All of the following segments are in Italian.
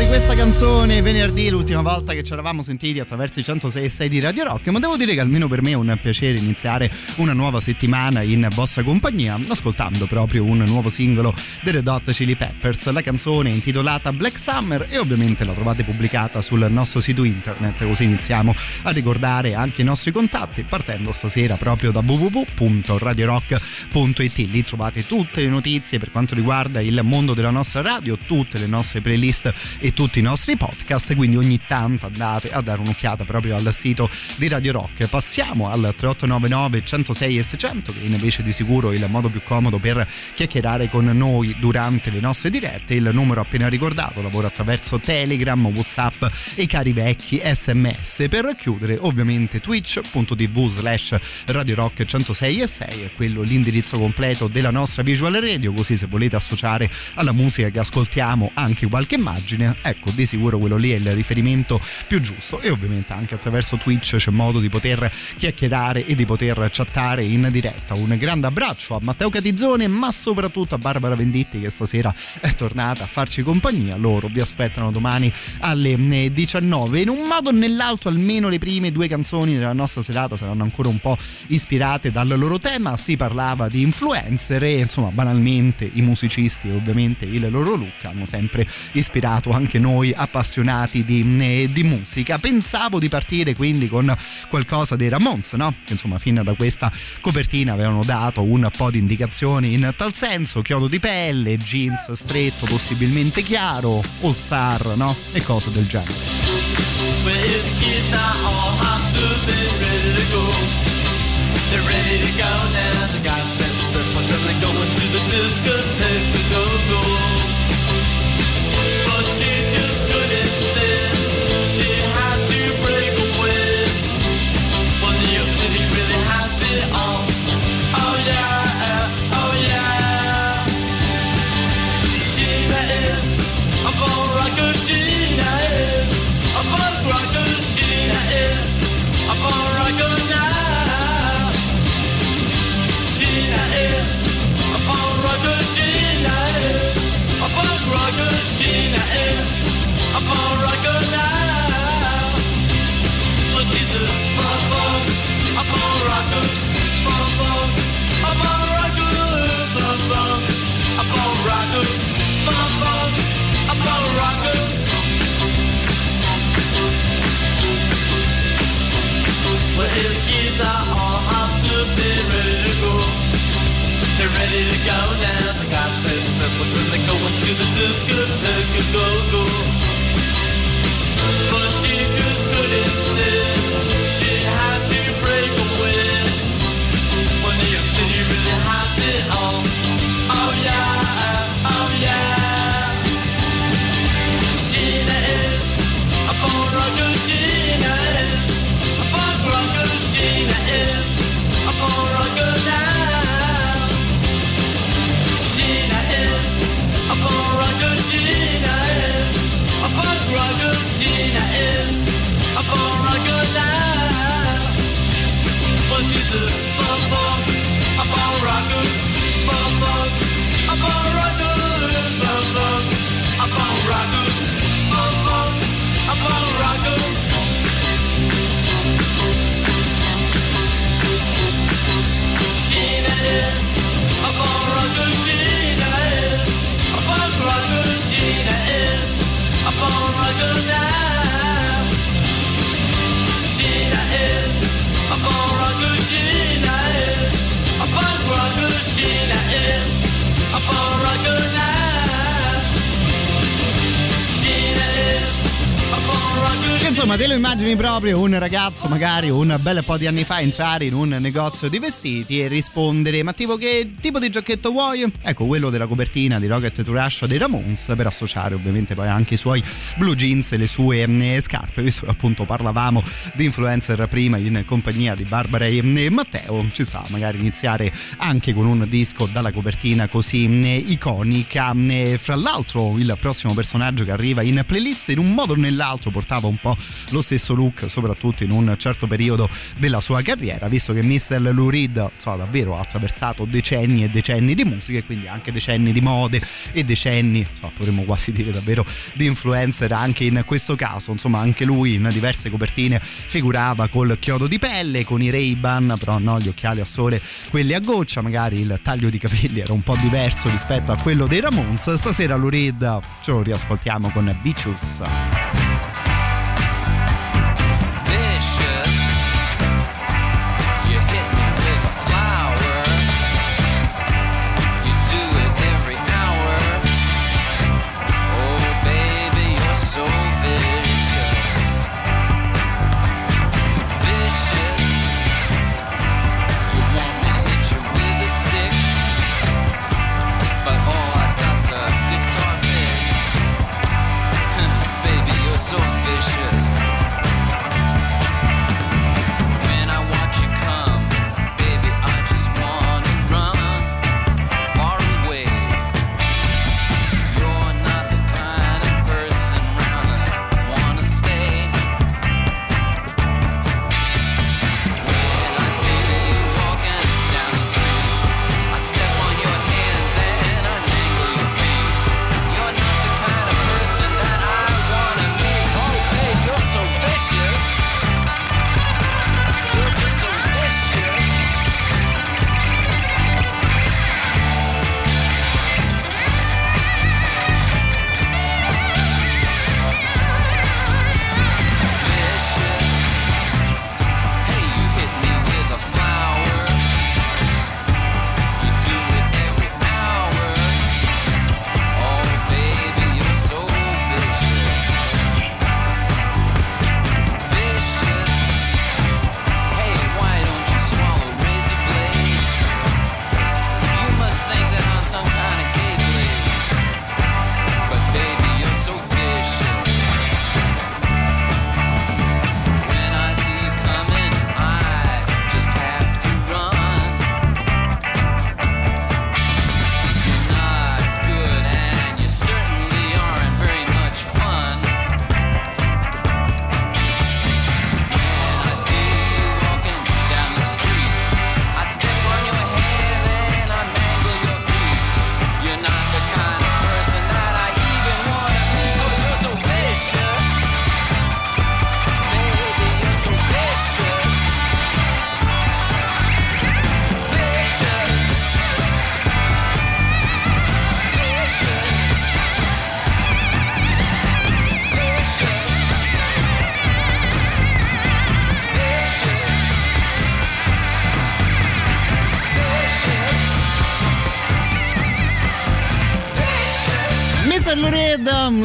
Di questa canzone venerdì, l'ultima volta che ci eravamo sentiti attraverso i 106 e 6 di Radio Rock, ma devo dire che almeno per me è un piacere iniziare una nuova settimana in vostra compagnia, ascoltando proprio un nuovo singolo dei Red Hot Chili Peppers. La canzone è intitolata Black Summer e ovviamente la trovate pubblicata sul nostro sito internet, così iniziamo a ricordare anche i nostri contatti, partendo stasera proprio da www.radiorock.it. Lì trovate tutte le notizie per quanto riguarda il mondo della nostra radio, tutte le nostre playlist e tutti i nostri podcast, quindi ogni tanto andate a dare un'occhiata proprio al sito di Radio Rock. Passiamo al 3899 106 e 600 che invece di sicuro è il modo più comodo per chiacchierare con noi durante le nostre dirette. Il numero appena ricordato lavora attraverso Telegram, Whatsapp e cari vecchi sms. Per chiudere ovviamente twitch.tv slash Radio Rock 106 e 6 è quello l'indirizzo completo della nostra visual radio, così se volete associare alla musica che ascoltiamo anche qualche immagine, ecco di sicuro quello lì è il riferimento più giusto. E ovviamente anche attraverso Twitch c'è modo di poter chiacchierare e di poter chattare in diretta. Un grande abbraccio a Matteo Catizzone ma soprattutto a Barbara Venditti che stasera è tornata a farci compagnia, loro vi aspettano domani alle 19 eh, in un modo o nell'altro almeno le prime due canzoni della nostra serata saranno ancora un po' ispirate dal loro tema, si parlava di influencer e insomma banalmente i musicisti e ovviamente il loro look hanno sempre ispirato anche noi appassionati di, eh, di musica. Pensavo di partire quindi con qualcosa dei Ramones, no? Che insomma fino da questa copertina avevano dato un po' di indicazioni in tal senso, chiodo di pelle, jeans stretto, possibilmente chiaro, all star, no? E cose del genere. Ready to go They're ready to go now. They got their circles and they're going to the discotheque go go. rocket, bum. She is a bum she is a bum now. I'm for a good night. Insomma te lo immagini proprio un ragazzo magari un bel po' di anni fa entrare in un negozio di vestiti e rispondere ma tipo che tipo di giacchetto vuoi? Ecco quello della copertina di Rocket to Rush dei Ramones per associare ovviamente poi anche i suoi blue jeans e le sue eh, scarpe visto che appunto parlavamo di influencer prima in compagnia di Barbara e eh, Matteo ci sa magari iniziare anche con un disco dalla copertina così eh, iconica fra l'altro il prossimo personaggio che arriva in playlist in un modo o nell'altro portava un po' lo stesso look, soprattutto in un certo periodo della sua carriera, visto che Mr. Lou Reed so, davvero ha attraversato decenni e decenni di musica e quindi anche decenni di mode e decenni, so, potremmo quasi dire davvero di influencer anche in questo caso, insomma anche lui in diverse copertine figurava col chiodo di pelle, con i Ray-Ban, però no, gli occhiali a sole, quelli a goccia, magari il taglio di capelli era un po' diverso rispetto a quello dei Ramones, stasera Lou Reed ce lo riascoltiamo con Shit.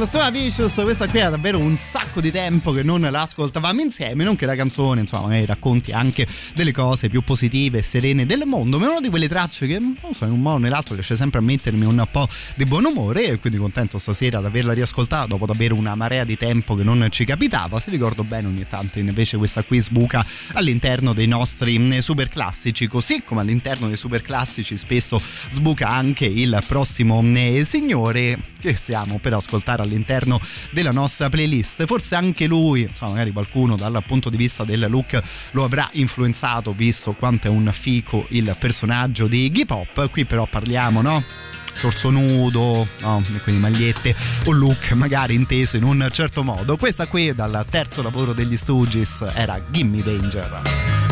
Sua Vicious, questa qui è davvero un sacco di tempo che non la ascoltavamo insieme, non che la canzone, insomma, magari racconti anche delle cose più positive e serene del mondo, ma è una di quelle tracce che, non so, in un modo o nell'altro riesce sempre a mettermi un po' di buon umore e quindi contento stasera di averla riascoltata dopo davvero una marea di tempo che non ci capitava. Se ricordo bene ogni tanto invece questa qui sbuca all'interno dei nostri mm, super classici, così come all'interno dei super classici spesso sbuca anche il prossimo mm, signore che stiamo per ascoltare all'interno della nostra playlist. Forse anche lui, insomma, magari qualcuno dal punto di vista del look lo avrà influenzato visto quanto è un fico il personaggio di Iggy Pop. Qui però parliamo, no? torso nudo, no? quindi magliette, un look magari inteso in un certo modo. Questa qui dal terzo lavoro degli Stooges era Gimme Danger.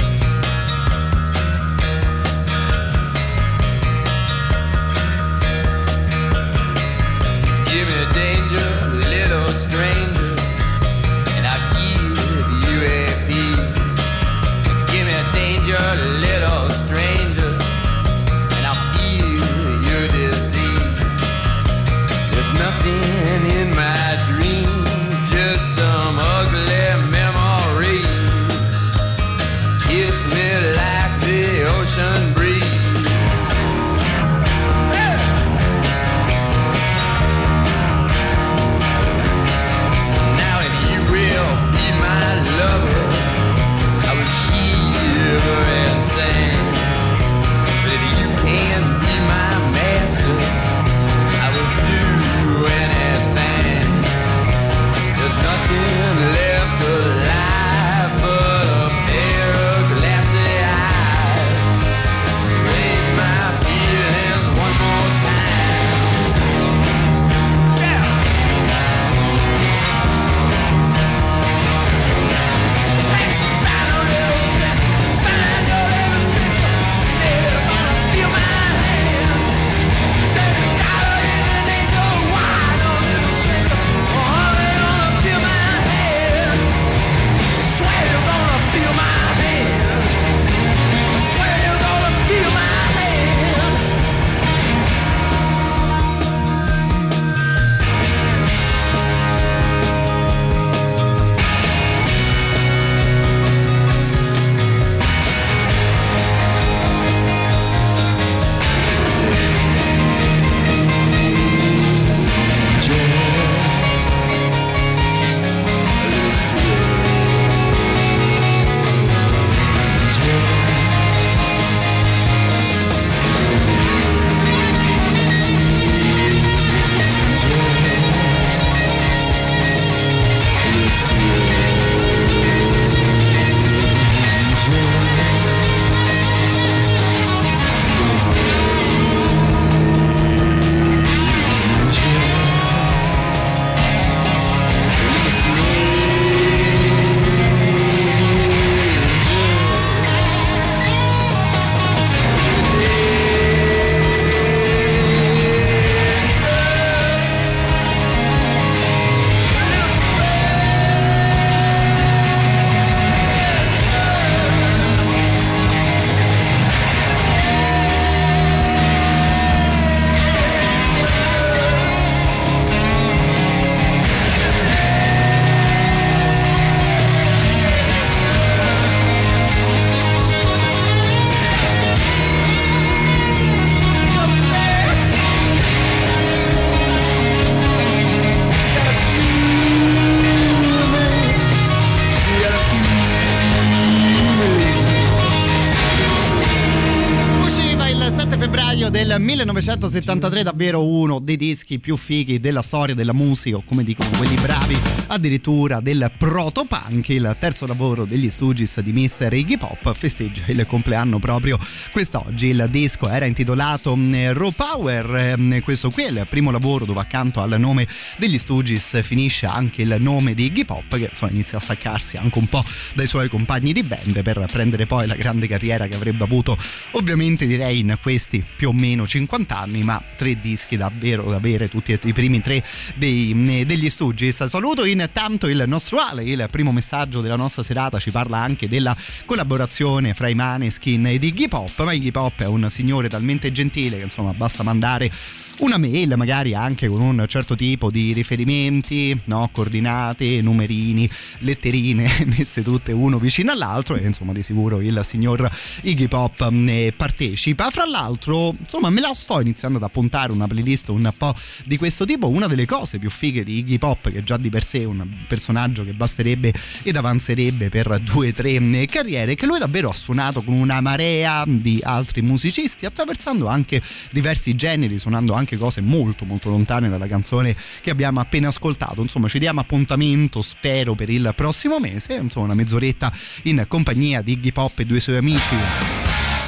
1973, davvero uno dei dischi più fighi della storia della musica, o come dicono quelli bravi, addirittura del proto-punk. Il terzo lavoro degli Stooges di Mr. Iggy Pop festeggia il compleanno proprio quest'oggi. Il disco era intitolato mm, Raw Power, mm, questo qui è il primo lavoro dove accanto al nome degli Stooges finisce anche il nome di Iggy Pop, che insomma, inizia a staccarsi anche un po' dai suoi compagni di band per prendere poi la grande carriera che avrebbe avuto ovviamente direi in questi più o meno 50 anni, ma tre dischi davvero da avere tutti i primi tre dei, mm, degli Stooges. Saluto intanto il nostro Ale, il primo messaggio della nostra serata ci parla anche della collaborazione fra i Maneskin ed Iggy Pop, ma Iggy Pop è un signore talmente gentile che insomma basta mandare una mail magari anche con un certo tipo di riferimenti, no? coordinate, numerini, letterine messe tutte uno vicino all'altro e insomma di sicuro il signor Iggy Pop ne partecipa. Fra l'altro insomma me la sto iniziando ad appuntare una playlist un po' di questo tipo, una delle cose più fighe di Iggy Pop che già di per sé è un personaggio che basterebbe ed avanzerebbe per due o tre carriere che lui davvero ha suonato con una marea di altri musicisti attraversando anche diversi generi, suonando anche anche cose molto molto lontane dalla canzone che abbiamo appena ascoltato. Insomma, ci diamo appuntamento, spero, per il prossimo mese, insomma, una mezz'oretta in compagnia di Iggy Pop e due suoi amici.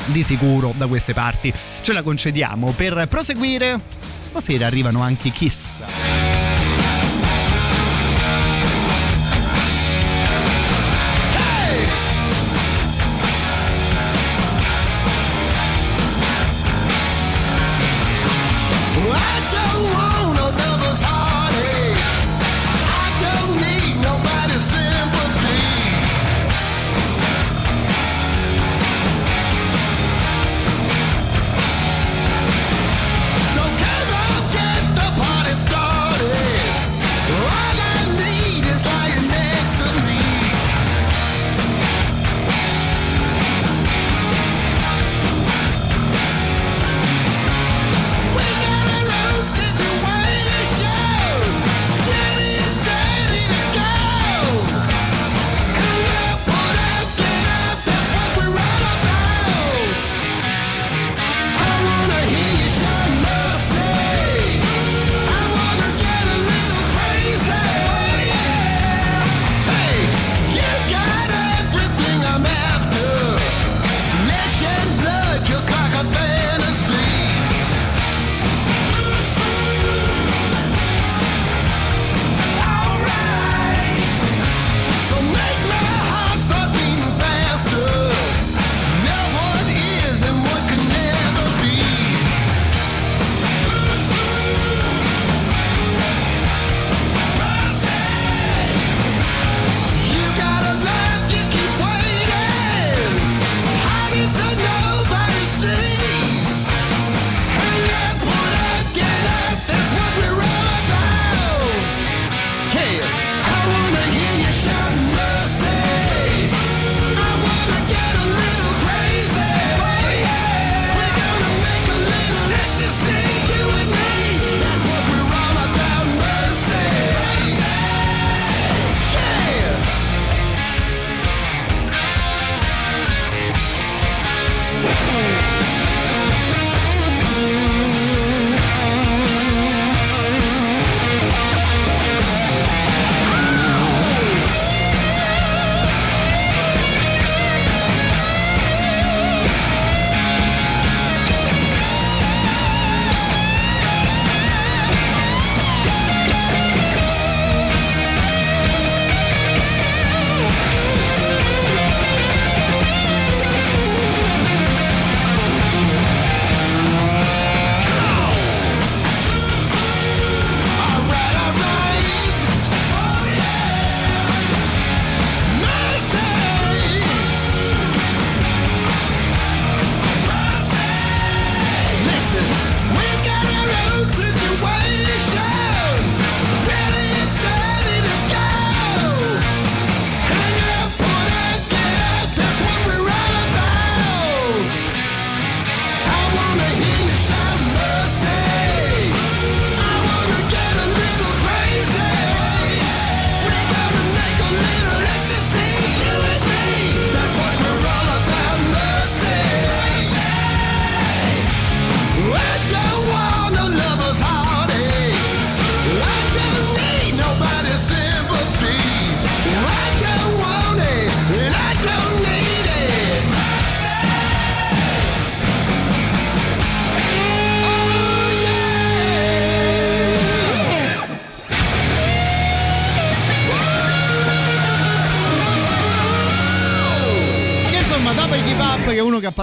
Di sicuro da queste parti ce la concediamo per proseguire. Stasera arrivano anche Kiss.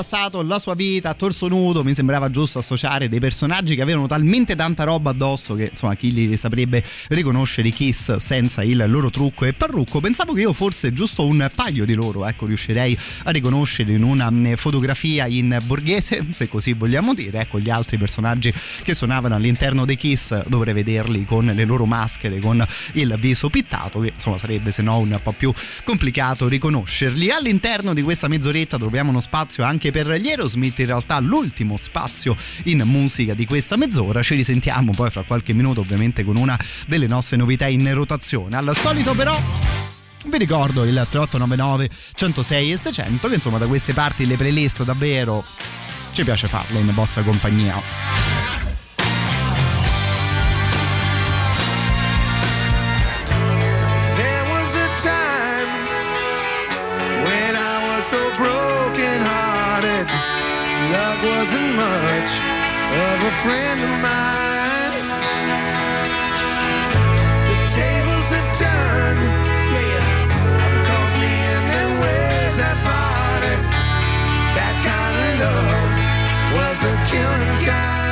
Passato la sua vita a torso nudo mi sembrava giusto associare dei personaggi che avevano talmente tanta roba addosso che insomma chi li saprebbe riconoscere i Kiss senza il loro trucco e parrucco. Pensavo che io forse giusto un paio di loro ecco riuscirei a riconoscere in una mm, fotografia in borghese se così vogliamo dire. Ecco gli altri personaggi che suonavano all'interno dei Kiss dovrei vederli con le loro maschere con il viso pittato che insomma sarebbe se no un po' più complicato riconoscerli. All'interno di questa mezz'oretta troviamo uno spazio anche per gli Aerosmith, in realtà l'ultimo spazio in musica di questa mezz'ora. Ci risentiamo poi fra qualche minuto ovviamente con una delle nostre novità in rotazione. Al solito però vi ricordo il 3899 106 e 600 che insomma da queste parti le playlist davvero ci piace farle in vostra compagnia. so broken hearted. Love wasn't much of a friend of mine. The tables have turned, yeah. Me and where's that party? That kind of love was the killing kind.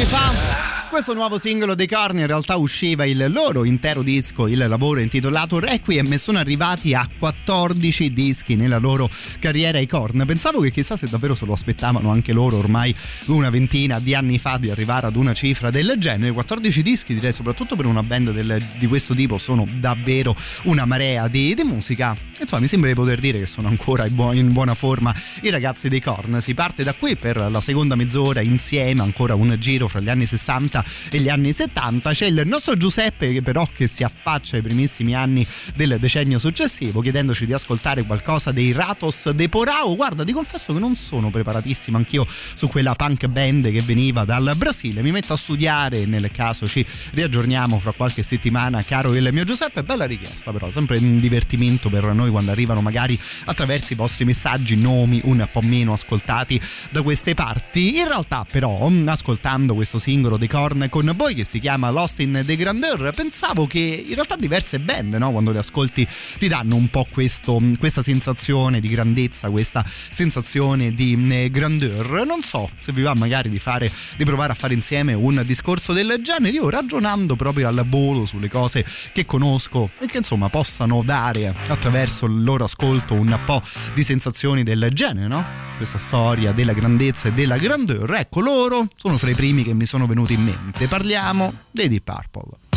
Giorni fa questo nuovo singolo dei Korn in realtà usciva il loro intero disco, il lavoro intitolato Requiem e sono arrivati a 14 dischi nella loro carriera i Korn. Pensavo che chissà se davvero se lo aspettavano anche loro ormai una ventina di anni fa di arrivare ad una cifra del genere. 14 dischi direi soprattutto per una band del, di questo tipo sono davvero una marea di, di musica. Insomma mi sembra di poter dire che sono ancora in buona forma i ragazzi dei Korn. Si parte da qui per la seconda mezz'ora insieme, ancora un giro fra gli anni 60 e gli anni 70. C'è il nostro Giuseppe che però che si affaccia ai primissimi anni del decennio successivo chiedendoci di ascoltare qualcosa dei Ratos de Porao. Guarda, ti confesso che non sono preparatissimo anch'io su quella punk band che veniva dal Brasile. Mi metto a studiare nel caso ci riaggiorniamo fra qualche settimana, caro il mio Giuseppe. Bella richiesta però, sempre un divertimento per noi quando arrivano magari attraverso i vostri messaggi nomi un po' meno ascoltati da queste parti. In realtà però, ascoltando questo singolo dei Cor Korn con voi che si chiama Lost in the Grandeur. Pensavo che in realtà diverse band, no? quando le ascolti, ti danno un po' questo, questa sensazione di grandezza, questa sensazione di eh, grandeur. Non so se vi va magari di, fare, di provare a fare insieme un discorso del genere. Io ragionando proprio al volo sulle cose che conosco e che insomma possano dare attraverso il loro ascolto un po' di sensazioni del genere, no? Questa storia della grandezza e della grandeur. Ecco, loro sono fra i primi che mi sono venuti in mente ovviamente parliamo dei Deep Purple.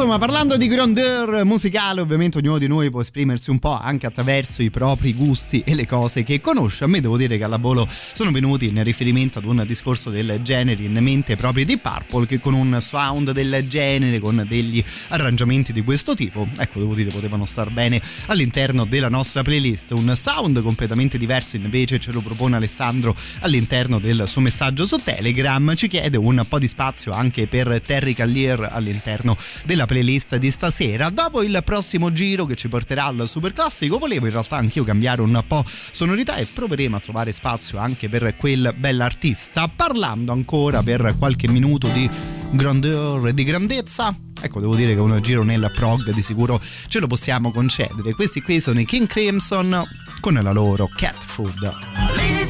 Insomma, parlando di grandeur musicale, ovviamente ognuno di noi può esprimersi un po' anche attraverso i propri gusti e le cose che conosce. A me devo dire che alla volo sono venuti in riferimento ad un discorso del genere in mente proprio di Purple che con un sound del genere, con degli arrangiamenti di questo tipo, ecco, devo dire, potevano star bene all'interno della nostra playlist. Un sound completamente diverso invece ce lo propone Alessandro all'interno del suo messaggio su Telegram. Ci chiede un po' di spazio anche per Terry Callier all'interno della playlist di stasera. Dopo il prossimo giro che ci porterà al super classico, volevo in realtà anch'io cambiare un po' sonorità e proveremo a trovare spazio anche per quel bell'artista. Parlando ancora per qualche minuto di grandeur e di grandezza. Ecco, devo dire che un giro nel prog di sicuro ce lo possiamo concedere. Questi qui sono i King Crimson con la loro Cat Food. Lady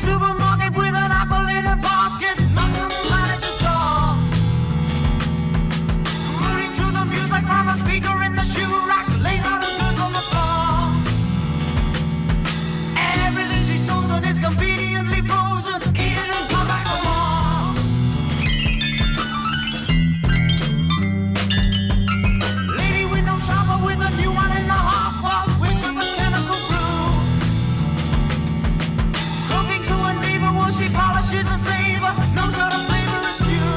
speaker is conveniently frozen. Come back for more. Lady window shopper with a new one in the a chemical brew. Cooking to a she polishes a. Knows how to flavor a stew.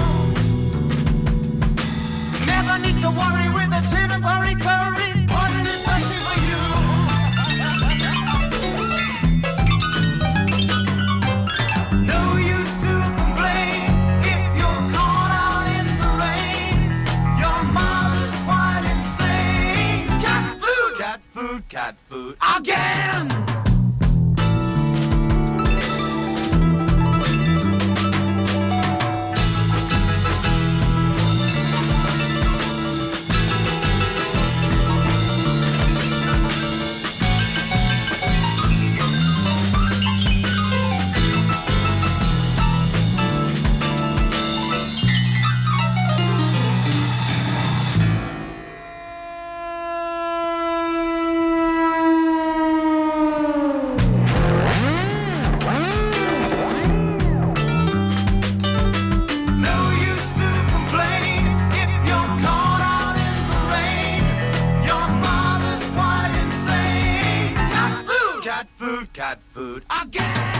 Never need to worry with a tin of curry. Poison especially for you. Cat food again. Food, cat food again.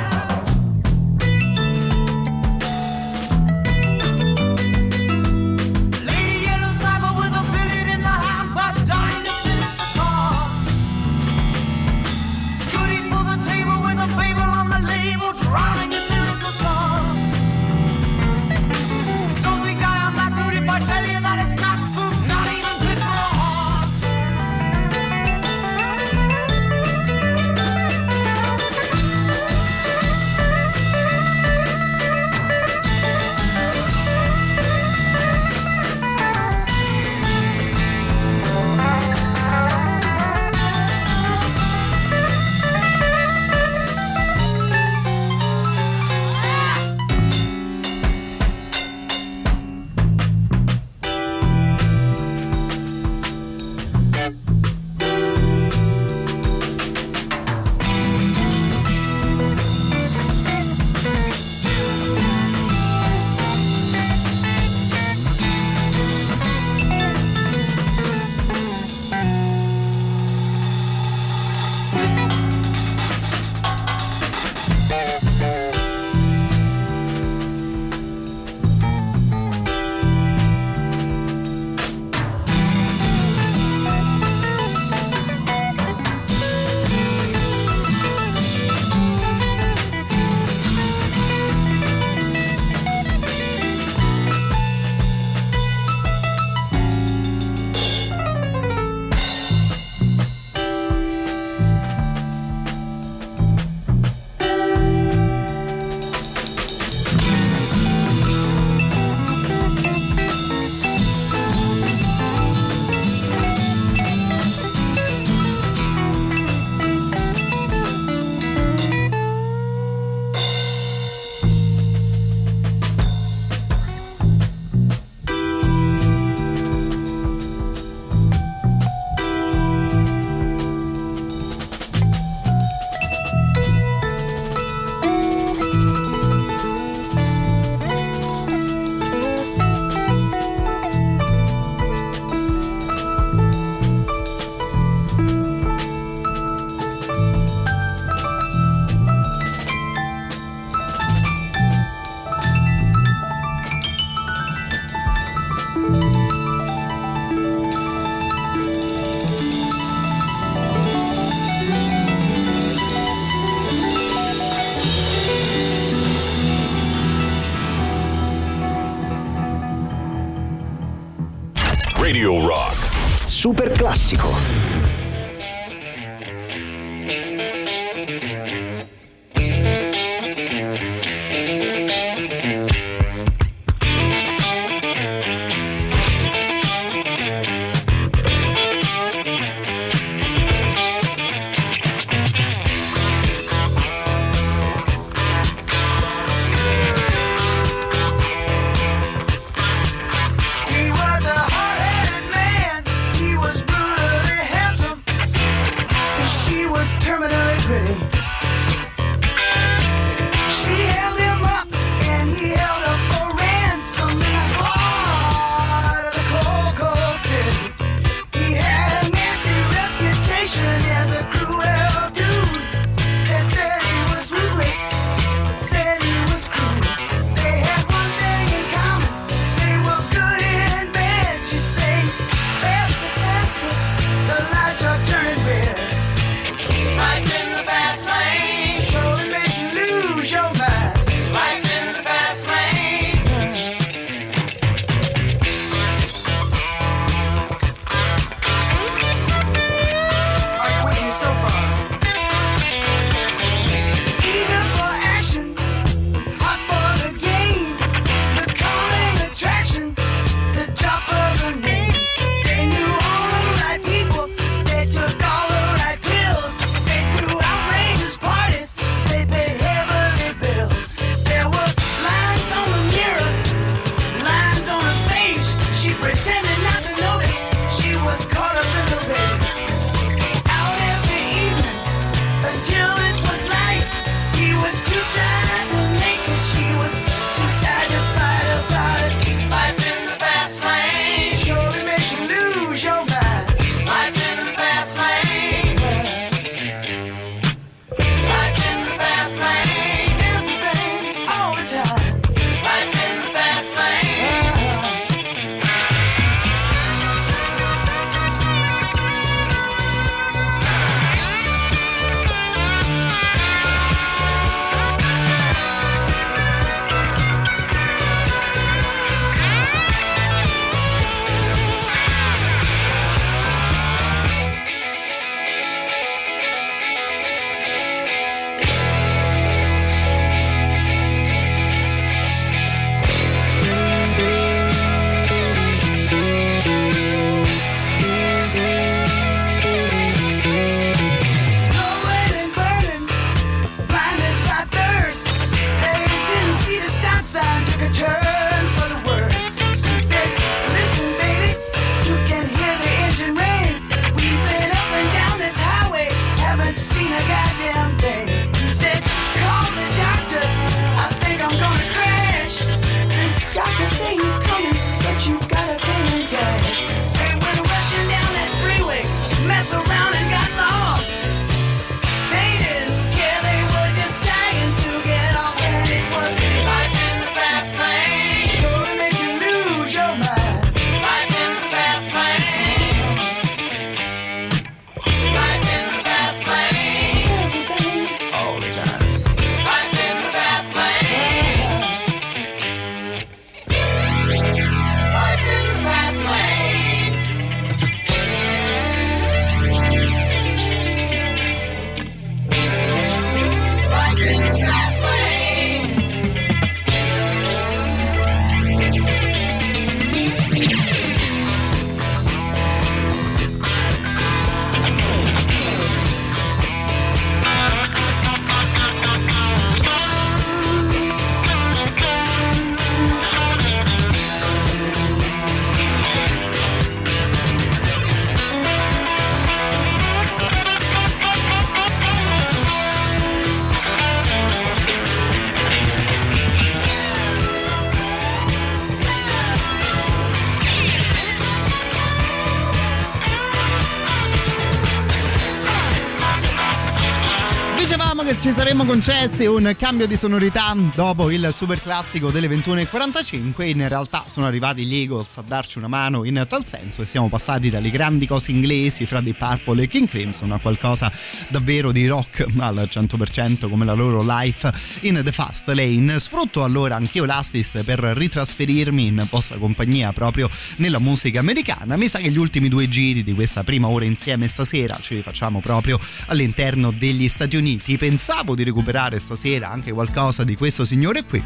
Saremmo concessi un cambio di sonorità dopo il super classico delle 21.45. In realtà sono arrivati gli Eagles a darci una mano in tal senso e siamo passati dalle grandi cose inglesi fra The Purple e King Crimson a qualcosa davvero di rock al 100% come la loro life in The Fast Lane. Sfrutto allora anch'io l'assist per ritrasferirmi in vostra compagnia proprio nella musica americana. Mi sa che gli ultimi due giri di questa prima ora insieme stasera ce li facciamo proprio all'interno degli Stati Uniti. Pensavo di recuperare stasera anche qualcosa di questo signore qui.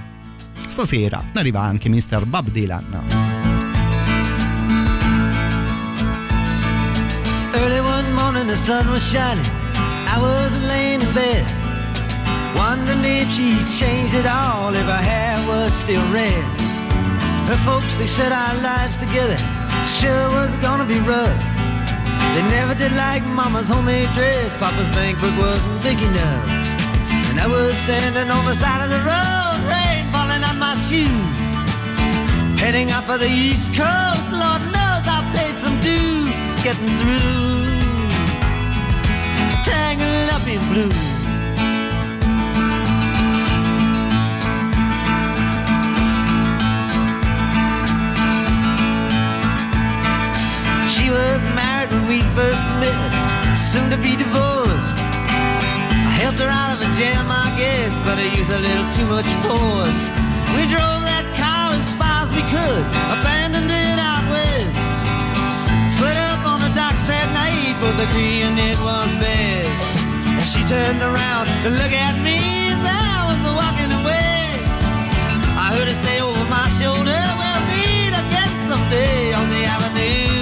Stasera arriva anche Mr. Bob Dylan. Early one morning the sun was shining. I was laying in bed, wondering if she changed it all, if her hair was still red. Her folks, they said our lives together sure was gonna be rough. They never did like mama's homemade dress, papa's bank book wasn't big enough. And I was standing on the side of the road, rain falling on my shoes. Heading out for the East Coast, Lord knows I paid some dues getting through. Tangled up in blue. She was married when we first met, soon to be divorced. Helped her out of a jam, I guess, but I used a little too much force. We drove that car as far as we could, abandoned it out west. Split up on the docks at night, both agreeing it was best. And she turned around to look at me as I was walking away. I heard her say over my shoulder, we'll meet again someday on the avenue.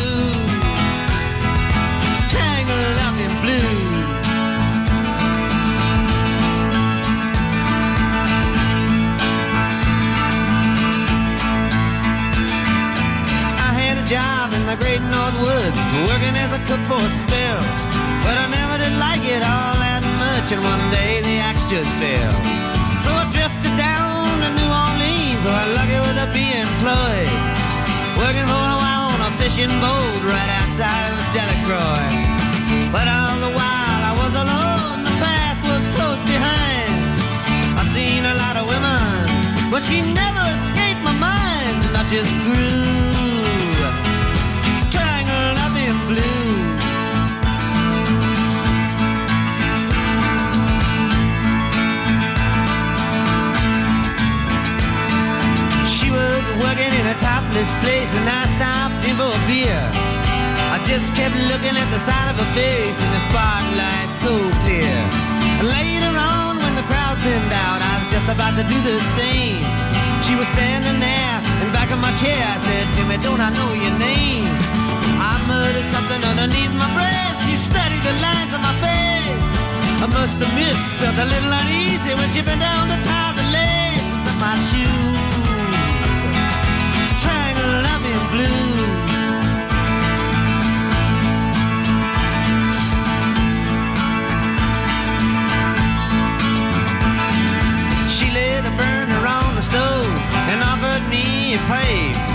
In the great North Woods, working as a cook for a spell. But I never did like it all that much, and one day the axe just fell. So I drifted down to New Orleans, where I lucky with a be employed. Working for a while on a fishing boat right outside of Delacroix. But all the while I was alone, the past was close behind. I seen a lot of women, but she never escaped my mind, and I just grew blue. She was working in a topless place, and I stopped in for a beer. I just kept looking at the side of her face in the spotlight so clear. Later on, when the crowd thinned out, I was just about to do the same. She was standing there in back of my chair. I said, Timmy, don't I know your name? I muttered something underneath my breath. She studied the lines on my face. I must admit, felt a little uneasy when she bent down to tie the laces of my shoe. Tangled up in blue. She lit a burner on the stove and offered me a pipe.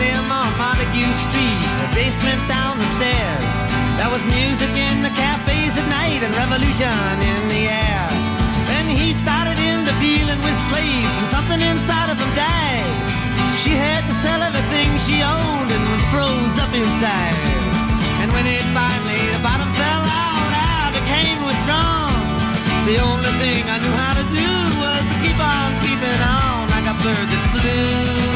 him on Montague Street, the basement down the stairs. There was music in the cafes at night and revolution in the air. Then he started into dealing with slaves and something inside of him died. She had to sell everything she owned and froze up inside. And when it finally the bottom fell out, I became withdrawn. The only thing I knew how to do was to keep on keeping on like a bird that flew.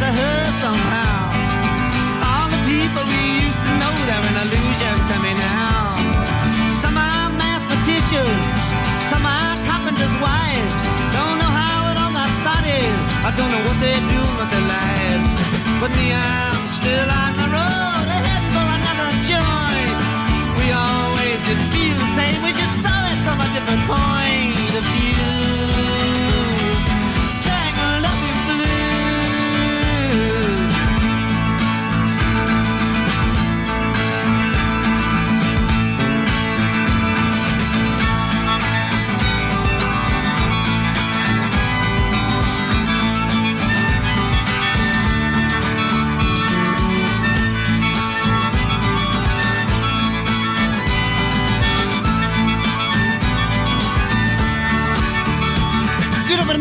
to her somehow. All the people we used to know, they're an illusion to me now. Some are mathematicians, some are carpenters' wives. Don't know how it all got started. I don't know what they do with their lives. But me, I'm still on the road, ahead for another joint. We always did feel the same, we just saw it from a different point of view.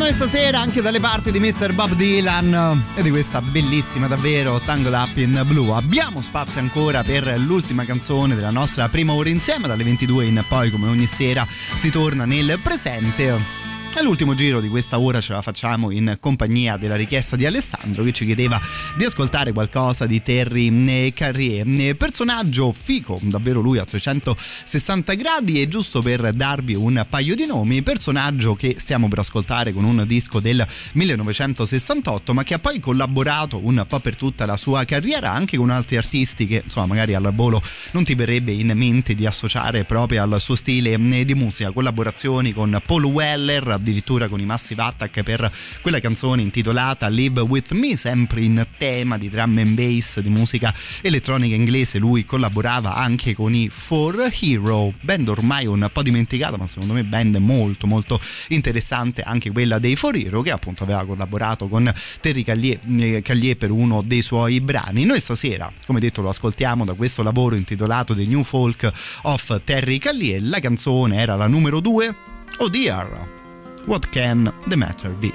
Noi stasera anche dalle parti di Mr. Bob Dylan e di questa bellissima davvero Tangled Up in Blue. Abbiamo spazio ancora per l'ultima canzone della nostra prima ora insieme, dalle 22 in poi come ogni sera si torna nel presente. E l'ultimo giro di questa ora ce la facciamo in compagnia della richiesta di Alessandro che ci chiedeva di ascoltare qualcosa di Terry eh, Carrier. Eh, Personaggio fico, davvero lui a 360 gradi e giusto per darvi un paio di nomi, personaggio che stiamo per ascoltare con un disco del 1968 ma che ha poi collaborato un po' per tutta la sua carriera anche con altri artisti che insomma magari al volo non ti verrebbe in mente di associare proprio al suo stile eh, di musica, collaborazioni con Paul Weller, addirittura con i Massive Attack per quella canzone intitolata Live With Me, sempre in tema di drum and bass, di musica elettronica inglese. Lui collaborava anche con i For Hero, band ormai un po' dimenticata, ma secondo me band molto molto interessante, anche quella dei For Hero, che appunto aveva collaborato con Terry Callier, eh, Callier per uno dei suoi brani. Noi stasera, come detto, lo ascoltiamo da questo lavoro intitolato The New Folk of Terry Callier. La canzone era la numero 2, Oh Dear. What can the matter be?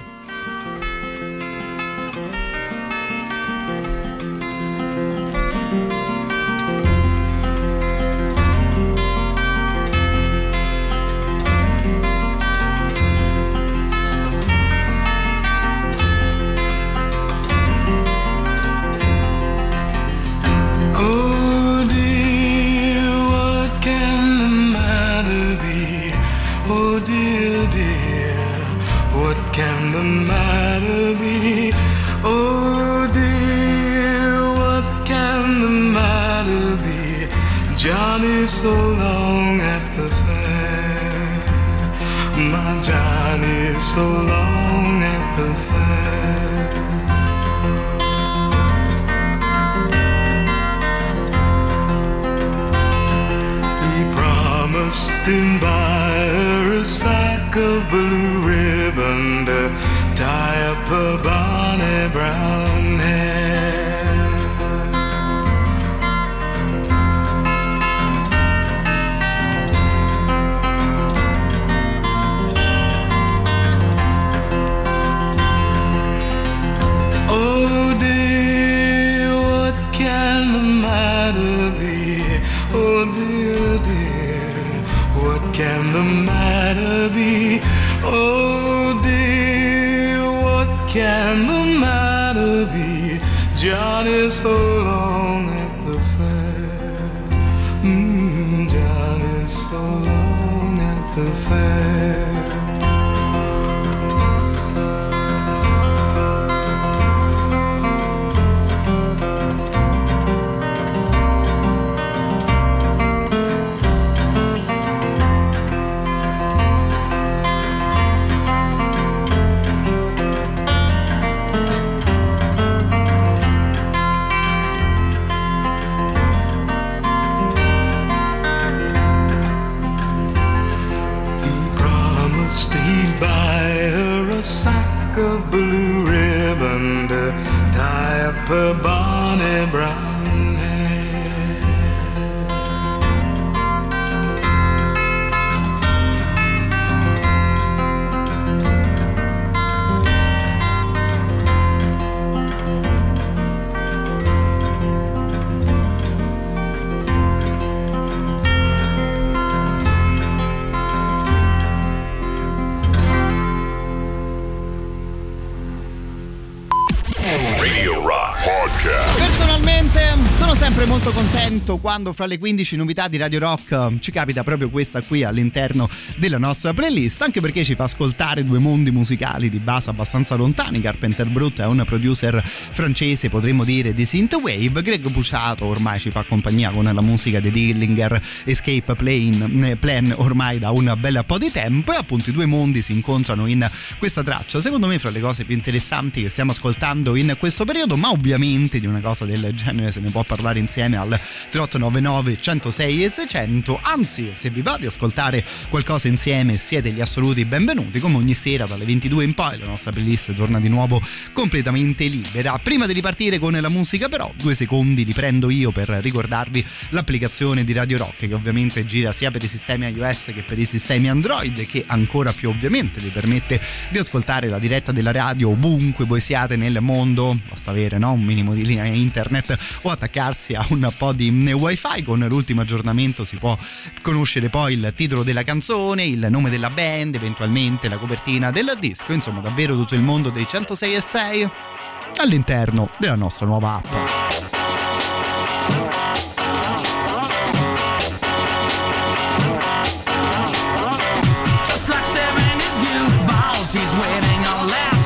Quando fra le 15 novità di Radio Rock ci capita proprio questa qui all'interno della nostra playlist, anche perché ci fa ascoltare due mondi musicali di base abbastanza lontani. Carpenter Brut è un producer francese, potremmo dire, di synthwave. Greg Puciato ormai ci fa compagnia con la musica di Dillinger Escape Plane, Plan ormai da un bel po' di tempo e appunto i due mondi si incontrano in questa traccia. Secondo me fra le cose più interessanti che stiamo ascoltando in questo periodo, ma ovviamente di una cosa del genere se ne può parlare insieme al 3899 106 e 600. Anzi, se vi va di ascoltare qualcosa insieme, siete gli assoluti benvenuti. Come ogni sera dalle 22 in poi la nostra playlist torna di nuovo completamente libera. Prima di ripartire con la musica, però, due secondi li prendo io per ricordarvi l'applicazione di Radio Rock che ovviamente gira sia per i sistemi iOS che per i sistemi Android che ancora più ovviamente vi permette di ascoltare la diretta della radio ovunque voi siate nel mondo, basta avere no? un minimo di linea internet o attaccarsi a un po' di wifi. Con l'ultimo aggiornamento si può conoscere poi il titolo della canzone, il nome della band, eventualmente la copertina del disco, insomma davvero tutto il mondo dei 106 e 6 all'interno della nostra nuova app. Just like 70s youth balls, he's waiting on last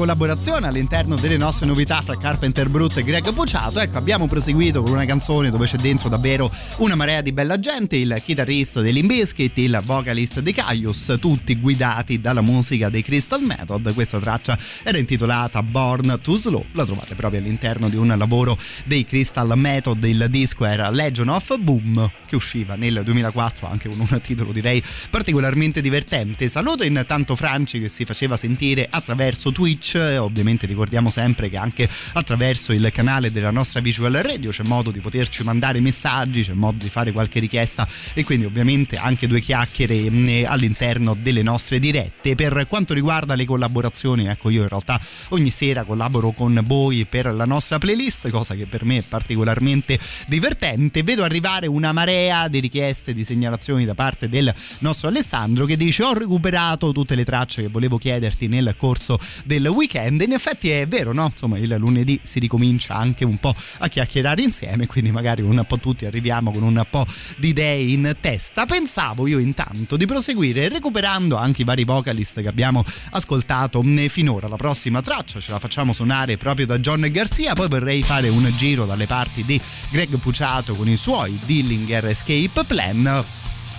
collaborazione all'interno delle nostre novità fra Carpenter Brut e Greg Puciato. Ecco, abbiamo proseguito con una canzone dove c'è dentro davvero una marea di bella gente, il chitarrista dei Limbiskit, il vocalist dei Caius, tutti guidati dalla musica dei Crystal Method. Questa traccia era intitolata Born to Slow, la trovate proprio all'interno di un lavoro dei Crystal Method, il disco era Legion of Boom, che usciva nel 2004 anche con un titolo direi particolarmente divertente. Saluto intanto Franci che si faceva sentire attraverso Twitch e ovviamente ricordiamo sempre che anche attraverso il canale della nostra Visual Radio c'è modo di poterci mandare messaggi, c'è modo di fare qualche richiesta e quindi ovviamente anche due chiacchiere mh, all'interno delle nostre dirette. Per quanto riguarda le collaborazioni, ecco io in realtà ogni sera collaboro con voi per la nostra playlist, cosa che per me è particolarmente divertente. Vedo arrivare una marea di richieste, di segnalazioni da parte del nostro Alessandro che dice ho recuperato tutte le tracce che volevo chiederti nel corso del weekend. In effetti è vero, no? Insomma, il lunedì si ricomincia anche un po' a chiacchierare insieme, quindi magari un po' tutti arriviamo con un po' di idee in testa. Pensavo io intanto di proseguire recuperando anche i vari vocalist che abbiamo ascoltato finora. La prossima traccia ce la facciamo suonare proprio da John Garcia, poi vorrei fare un giro dalle parti di Greg Puciato con i suoi Dillinger Escape Plan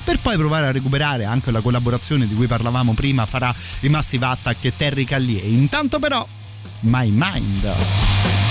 per poi provare a recuperare anche la collaborazione di cui parlavamo prima farà i Massive Attack e Terry Callier. Intanto però My Mind.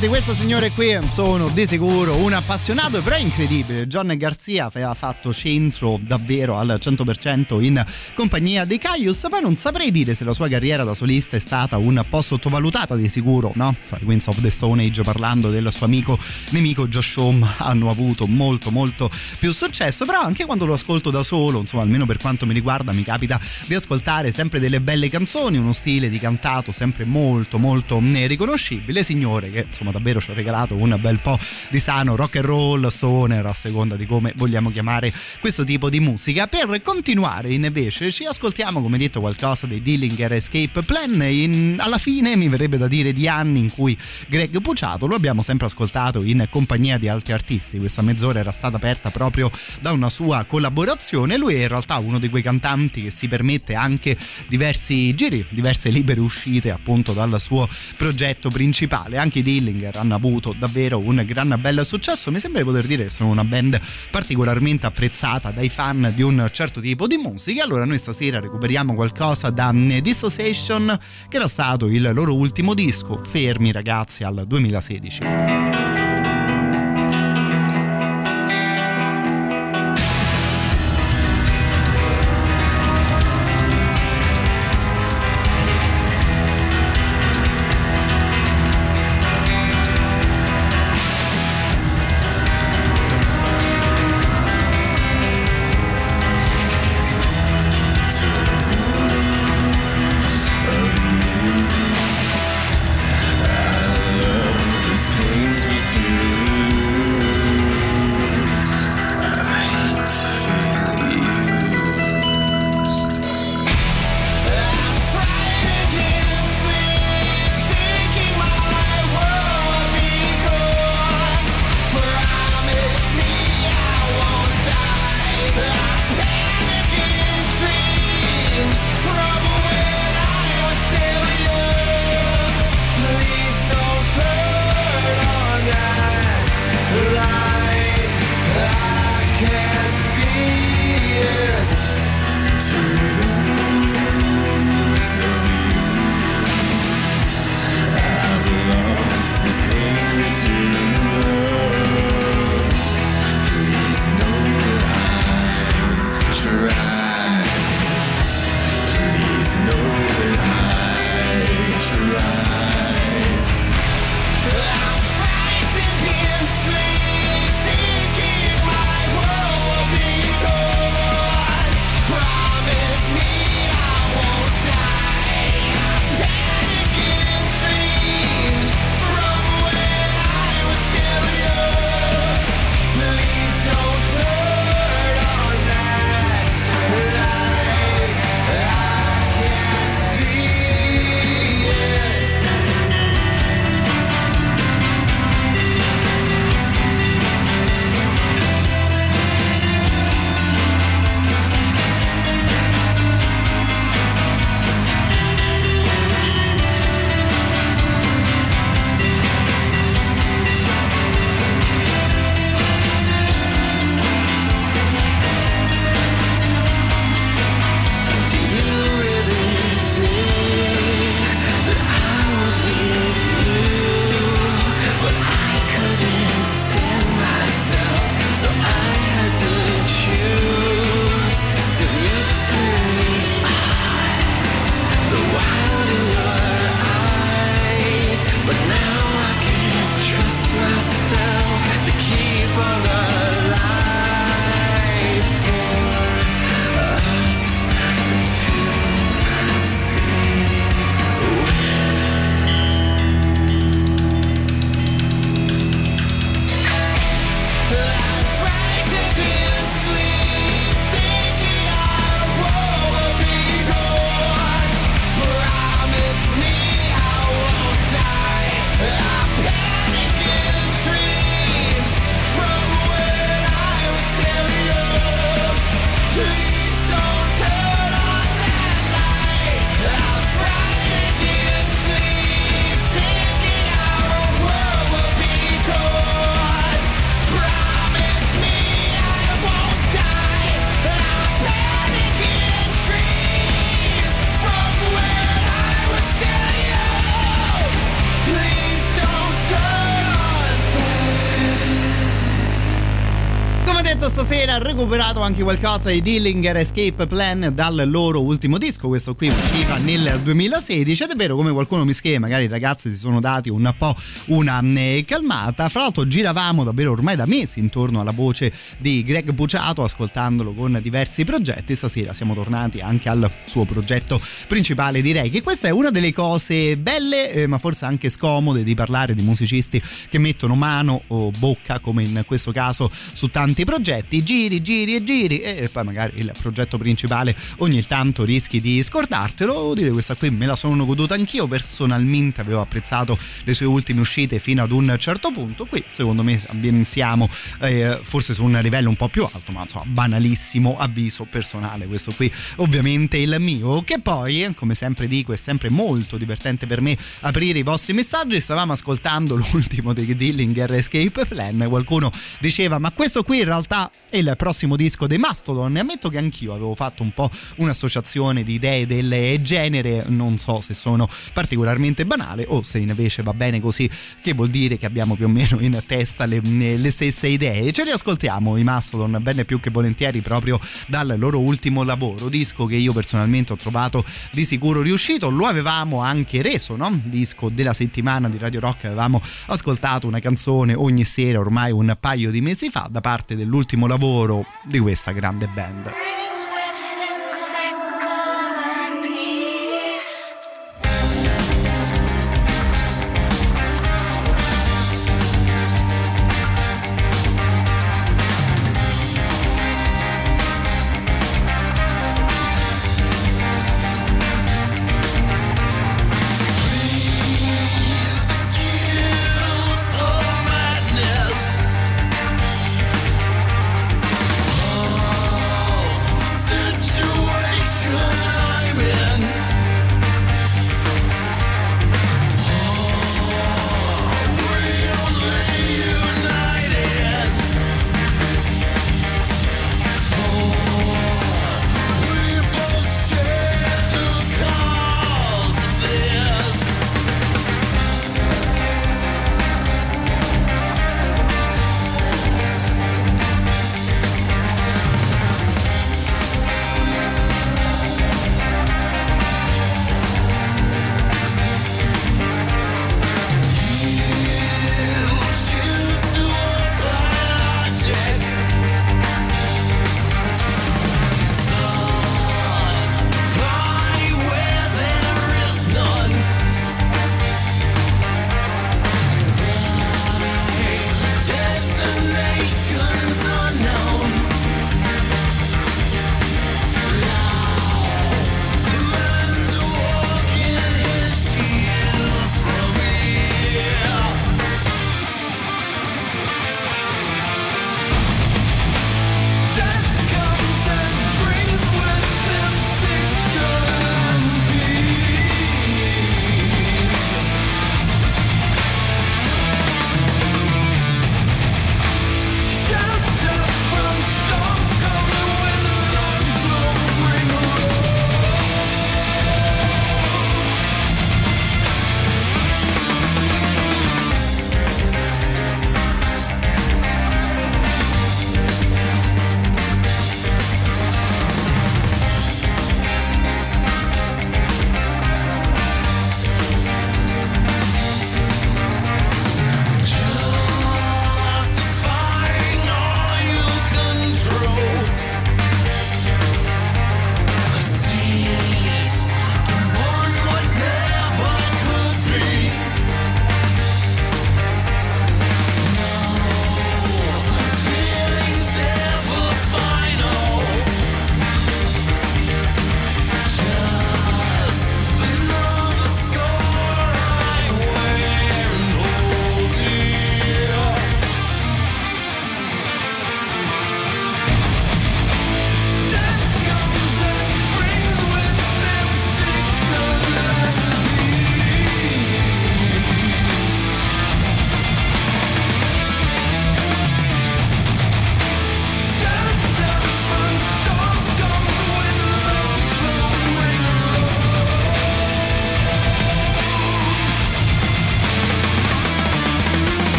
Di questo signore qui sono di sicuro un appassionato, però è incredibile. John Garzia aveva fatto centro davvero al 100% in compagnia dei Caius, ma non saprei dire se la sua carriera da solista è stata un po' sottovalutata di sicuro, no? Cioè, Queens of the Stone Age parlando del suo amico nemico Josh Home hanno avuto molto molto più successo, però anche quando lo ascolto da solo, insomma, almeno per quanto mi riguarda, mi capita di ascoltare sempre delle belle canzoni, uno stile di cantato sempre molto molto eh, riconoscibile, signore che insomma davvero ci ha regalato un bel po' di sano rock and roll, stoner, a seconda di come vogliamo chiamare questo tipo di musica. Per continuare invece ci ascoltiamo come detto qualcosa dei Dillinger Escape Plan, in, alla fine mi verrebbe da dire di anni in cui Greg Puciato lo abbiamo sempre ascoltato in compagnia di altri artisti, questa mezz'ora era stata aperta proprio da una sua collaborazione, lui è in realtà uno di quei cantanti che si permette anche diversi giri, diverse libere uscite appunto dal suo progetto principale, anche i Dillinger hanno avuto davvero un gran bel successo, mi sembra di poter dire che sono una band particolarmente apprezzata dai fan di un certo tipo di musica, allora noi stasera recuperiamo qualcosa da Dissociation che era stato il loro ultimo disco, fermi ragazzi al 2016. Recuperato anche qualcosa di Dillinger Escape Plan dal loro ultimo disco, questo qui usciva nel 2016 ed è vero come qualcuno mi scrive, magari i ragazzi si sono dati un po' una eh, calmata, fra l'altro giravamo davvero ormai da mesi intorno alla voce di Greg Buciato ascoltandolo con diversi progetti, stasera siamo tornati anche al suo progetto principale direi che questa è una delle cose belle eh, ma forse anche scomode di parlare di musicisti che mettono mano o bocca come in questo caso su tanti progetti, giri, giri e giri e poi magari il progetto principale ogni tanto rischi di scordartelo. Devo dire questa qui me la sono goduta anch'io, personalmente avevo apprezzato le sue ultime uscite fino ad un certo punto. Qui secondo me siamo eh, forse su un livello un po' più alto, ma insomma banalissimo avviso personale, questo qui ovviamente il mio, che poi come sempre dico è sempre molto divertente per me aprire i vostri messaggi, stavamo ascoltando l'ultimo dei Dillinger Escape Plan, qualcuno diceva ma questo qui in realtà è il prossimo disco dei Mastodon. E ammetto che anch'io avevo fatto un po' un'associazione di idee del genere, non so se sono particolarmente banale o se invece va bene così, che vuol dire che abbiamo più o meno in testa le, le stesse idee. Ce li ascoltiamo i Mastodon bene più che volentieri proprio dal loro ultimo lavoro, disco che io personalmente ho trovato di sicuro riuscito, lo avevamo anche reso, no? Disco della settimana di Radio Rock, avevamo ascoltato una canzone ogni sera ormai un paio di mesi fa da parte dell'ultimo lavoro di questa grande band.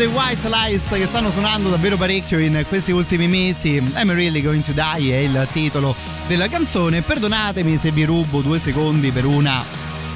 Dei White Lies che stanno suonando davvero parecchio in questi ultimi mesi. I'm really going to die è il titolo della canzone. Perdonatemi se vi rubo due secondi per una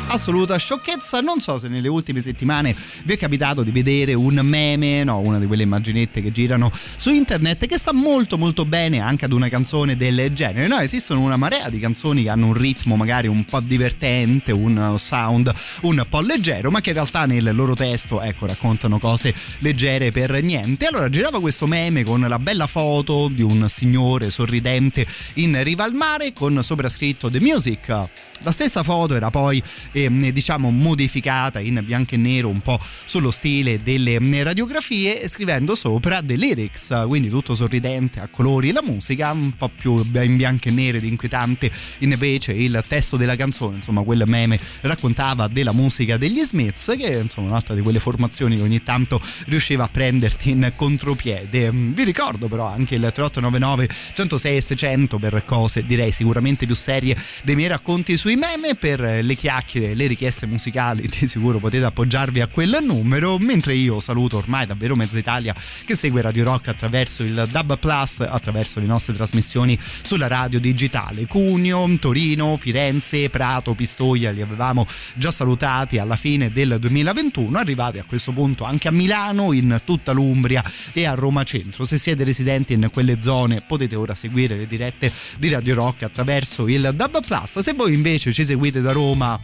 assoluta sciocchezza. Non so se nelle ultime settimane vi è capitato di vedere un meme, no, una di quelle immaginette che girano su internet che sta molto molto bene anche ad una canzone del genere. No, esistono una marea di canzoni che hanno un ritmo magari un po' divertente, un sound un po' leggero, ma che in realtà nel loro testo, ecco, raccontano cose leggere per niente. Allora girava questo meme con la bella foto di un signore sorridente in riva al mare con sopra scritto The Music. La stessa foto era poi eh, diciamo modificata in bianco e nero un po' sullo stile delle radiografie scrivendo sopra The Lyrics, quindi tutto sorridente a colori la musica, un po' più in bianco e nero ed inquietante invece il testo della canzone, insomma quel meme raccontava della musica degli Smiths che insomma un'altra di quelle formazioni che ogni tanto riusciva a prenderti in contropiede. Vi ricordo però anche il 3899 106 600 per cose direi sicuramente più serie dei miei racconti sui meme per le chiacchiere, le richieste musicali di sicuro potete appoggiarvi a quel numero mentre io saluto ormai davvero mezza Italia che segue Radio Rock attraverso il Dub Plus attraverso le nostre trasmissioni sulla radio digitale. Cuneo, Torino, Firenze, Prato, Pistoia li avevamo già salutati alla fine del 2021 arrivati a questo punto anche a Milano in tutta l'Umbria e a Roma Centro. Se siete residenti in quelle zone potete ora seguire le dirette di Radio Rock attraverso il Dub Plus. Se voi invece ci seguite da Roma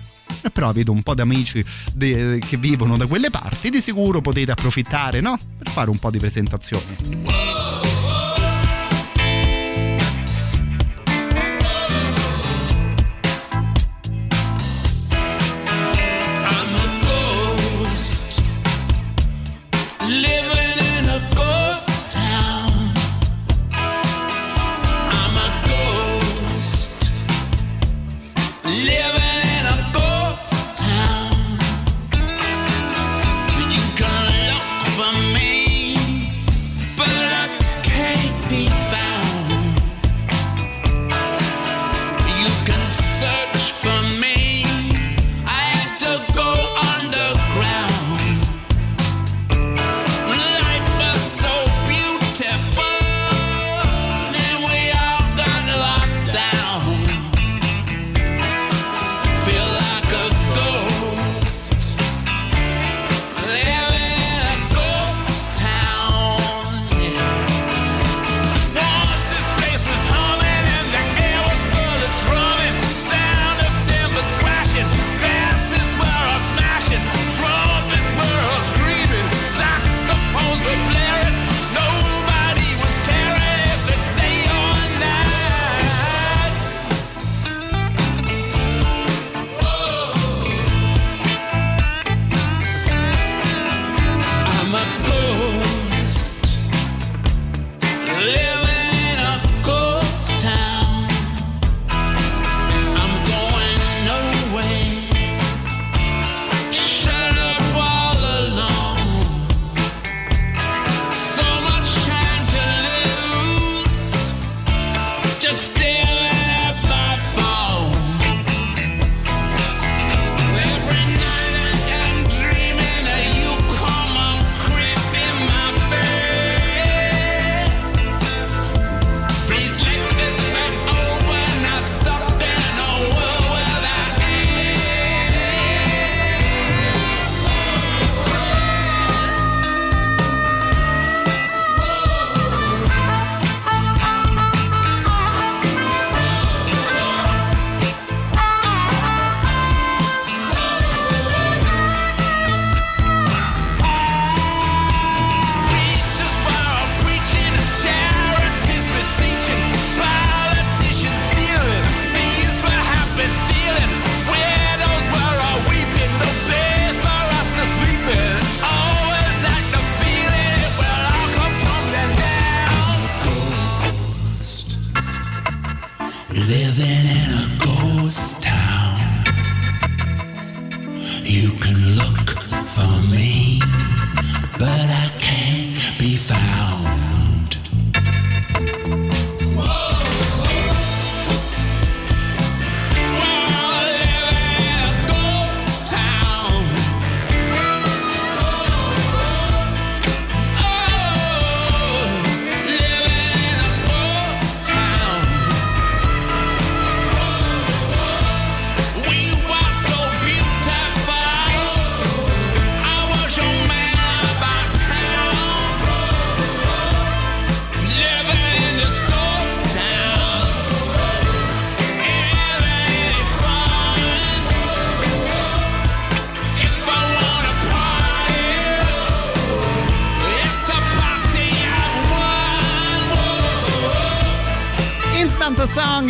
però vedo un po' di amici de- che vivono da quelle parti di sicuro potete approfittare no? per fare un po' di presentazioni I'm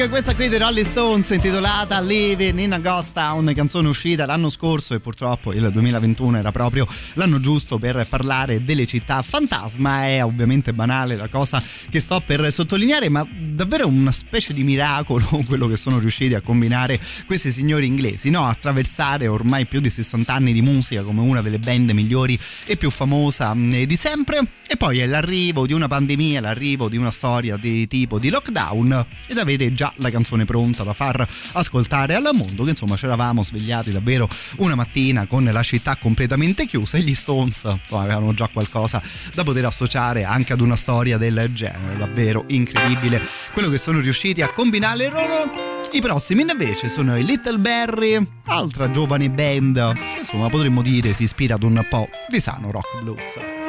Song, questa qui dei Rolling Stones intitolata Living in a Ghost Town, canzone uscita l'anno scorso e purtroppo il 2021 era proprio l'anno giusto per parlare delle città fantasma. È ovviamente banale la cosa che sto per sottolineare, ma davvero una specie di miracolo quello che sono riusciti a combinare questi signori inglesi, no? Attraversare ormai più di 60 anni di musica come una delle band migliori e più famosa mh, di sempre e poi è l'arrivo di una pandemia, l'arrivo di una storia di tipo di lockdown. Ed avere già la canzone pronta da far ascoltare al mondo che insomma ci eravamo svegliati davvero una mattina con la città completamente chiusa e gli Stones insomma, avevano già qualcosa da poter associare anche ad una storia del genere davvero incredibile. Quello che sono riusciti a combinare loro i prossimi invece sono i Little Berry altra giovane band. Che insomma potremmo dire si ispira ad un po' di sano rock blues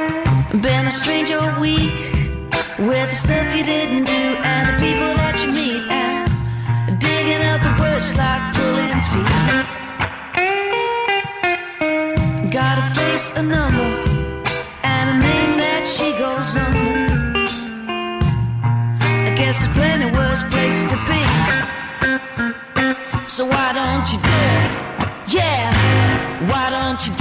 Been a stranger a week with the stuff you didn't do and the people that you meet and digging up the worst like pulling teeth. Gotta face a number and a name that she goes under. I guess there's plenty worse places to be. So why don't you do it? Yeah, why don't you do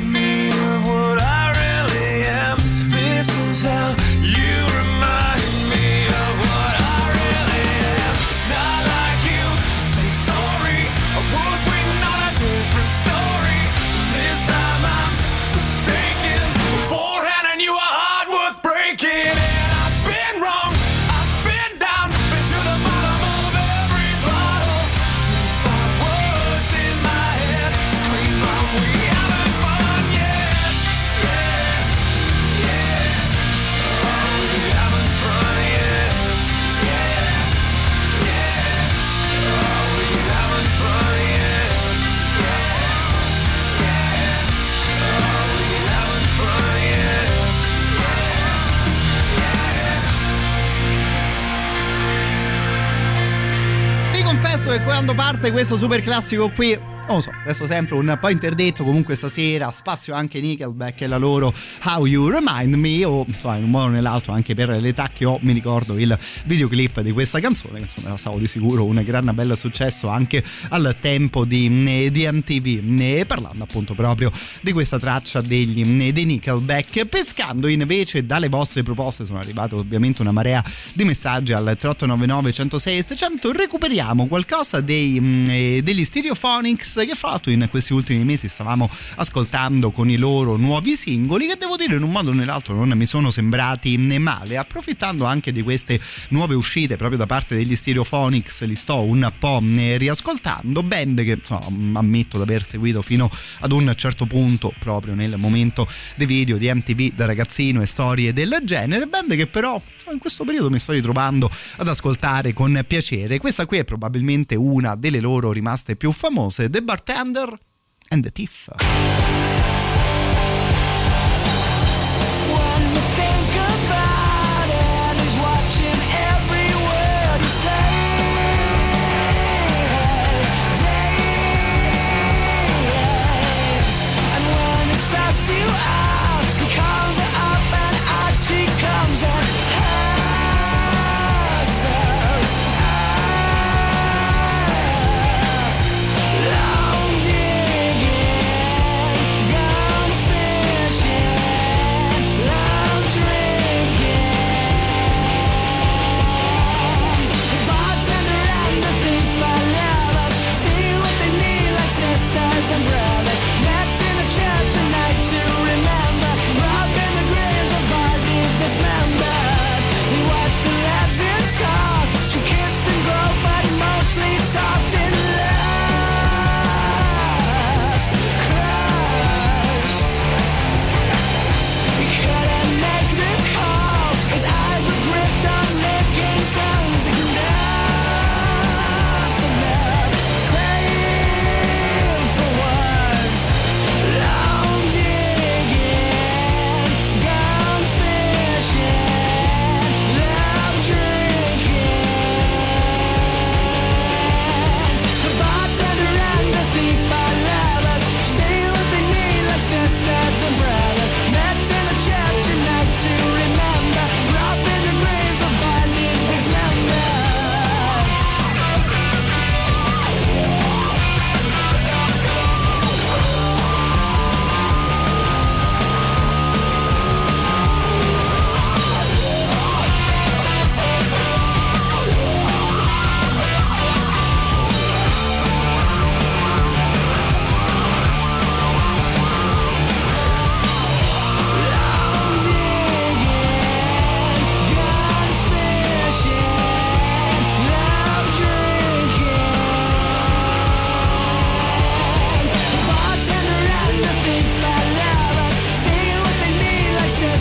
Confesso che quando parte questo super classico qui non lo so, adesso sempre un po' interdetto, comunque stasera spazio anche Nickelback e la loro How You Remind Me o insomma in un modo o nell'altro anche per l'età che ho mi ricordo il videoclip di questa canzone che insomma era stato di sicuro un gran bel successo anche al tempo di, di MTV parlando appunto proprio di questa traccia degli, dei Nickelback pescando invece dalle vostre proposte sono arrivate ovviamente una marea di messaggi al 3899 106 600 recuperiamo qualcosa dei, mh, eh, degli Stereophonics che fra l'altro in questi ultimi mesi? Stavamo ascoltando con i loro nuovi singoli che devo dire in un modo o nell'altro non mi sono sembrati né male. Approfittando anche di queste nuove uscite proprio da parte degli Stereophonics li sto un po' eh, riascoltando band che insomma, ammetto di aver seguito fino ad un certo punto proprio nel momento dei video di MTV da ragazzino e storie del genere. Band che però in questo periodo mi sto ritrovando ad ascoltare con piacere. Questa qui è probabilmente una delle loro rimaste più famose The Bartender and the Thief time umbrellas met in the church tonight. 19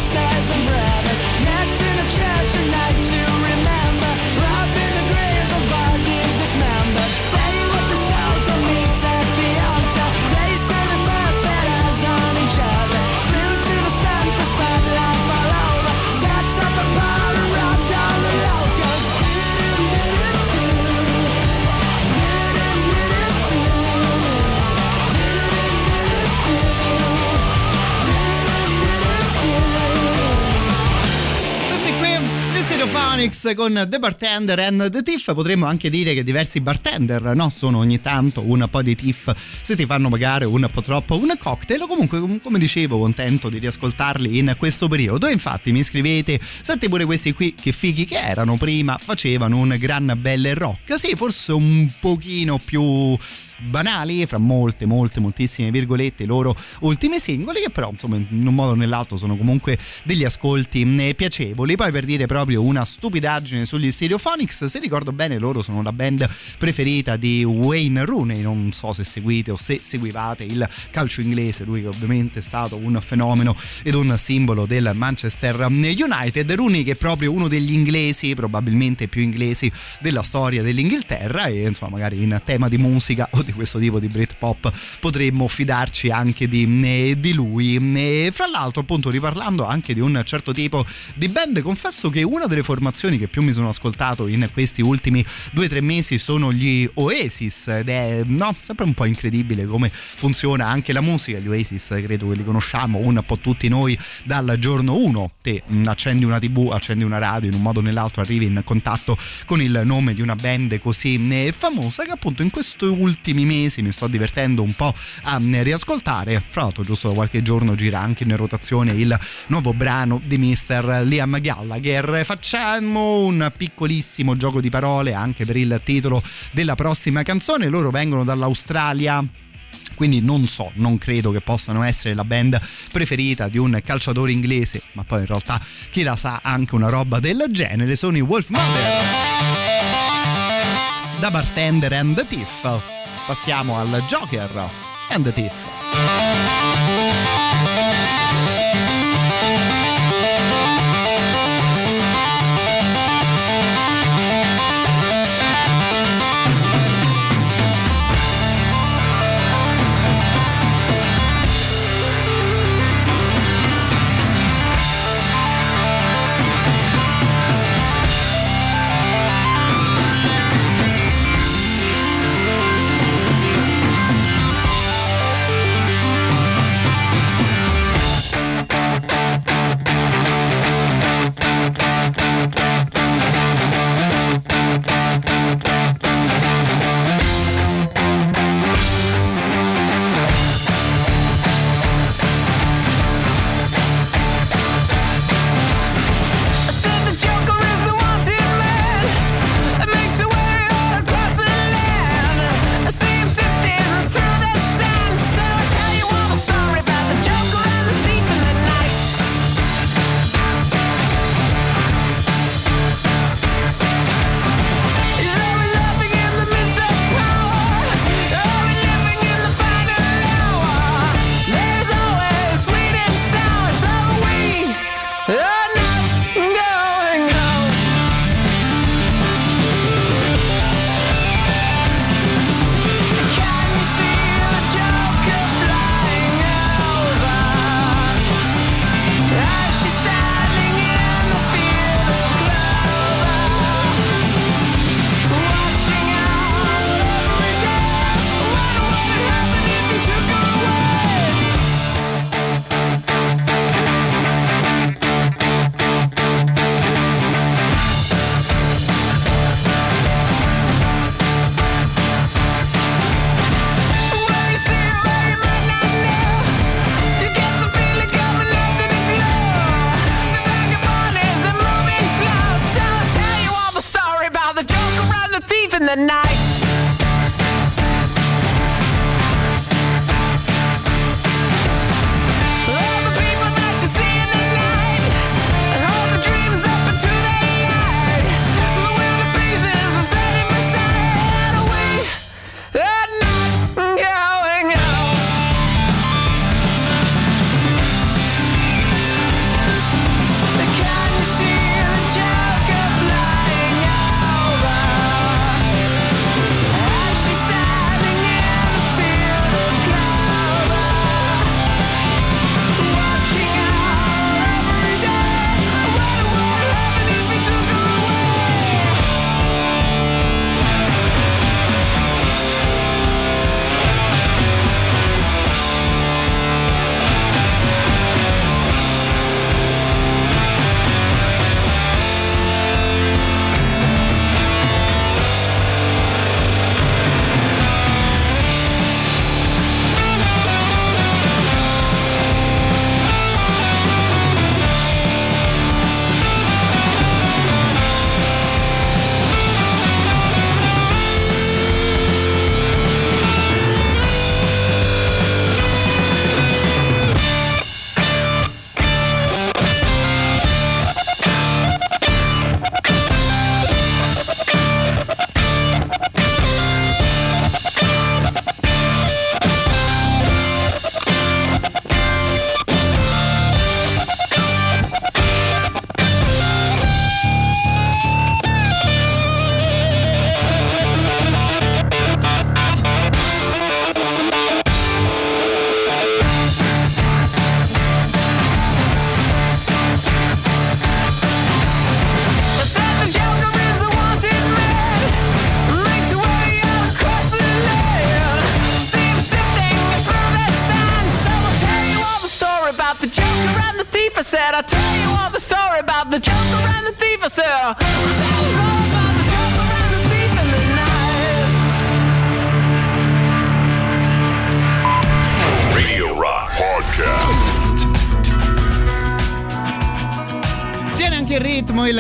stairs and breath. Stereophonics con The Bartender and The Tiff potremmo anche dire che diversi bartender no? sono ogni tanto un po' di tiff se ti fanno pagare un po' troppo un cocktail comunque com- come dicevo contento di riascoltarli in questo periodo. Infatti mi scrivete senti pure questi qui che fighi che erano prima facevano un gran bel rock. Sì forse un pochino più banali fra molte molte moltissime virgolette i loro ultimi singoli che però insomma in un modo o nell'altro sono comunque degli ascolti eh, piacevoli. Poi per dire proprio una stupidaggine sugli Stereophonics se ricordo bene loro sono la band preferita di Wayne Rooney. Non so se seguite o se seguivate il calcio inglese. Lui che ovviamente è stato un fenomeno ed un simbolo del Manchester United. Rooney che è proprio uno degli inglesi probabilmente più inglesi della storia dell'Inghilterra e insomma magari in tema di musica o di questo tipo di Britpop potremmo fidarci anche di, eh, di lui. E fra l'altro appunto riparlando anche di un certo tipo di band confesso che una delle formazioni che più mi sono ascoltato in questi ultimi due o tre mesi sono gli Oasis. Ed è no, sempre un po' incredibile come funziona anche la musica. Gli Oasis credo che li conosciamo un po' tutti noi dal giorno 1 te mh, accendi una tv accendi una radio in un modo o nell'altro arrivi in contatto con il nome di una band così eh, famosa che appunto in questi ultimi mesi mi sto divertendo un po' a eh, riascoltare. Fra l'altro giusto da qualche giorno gira anche in rotazione il nuovo brano di Mr. Liam Gallagher. Facciamo un piccolissimo gioco di parole anche per il titolo della prossima canzone. Loro vengono dall'Australia. Quindi non so, non credo che possano essere la band preferita di un calciatore inglese, ma poi in realtà chi la sa anche una roba del genere, sono i Wolf Mother. Da Bartender and the Thief. Passiamo al Joker and the Thief.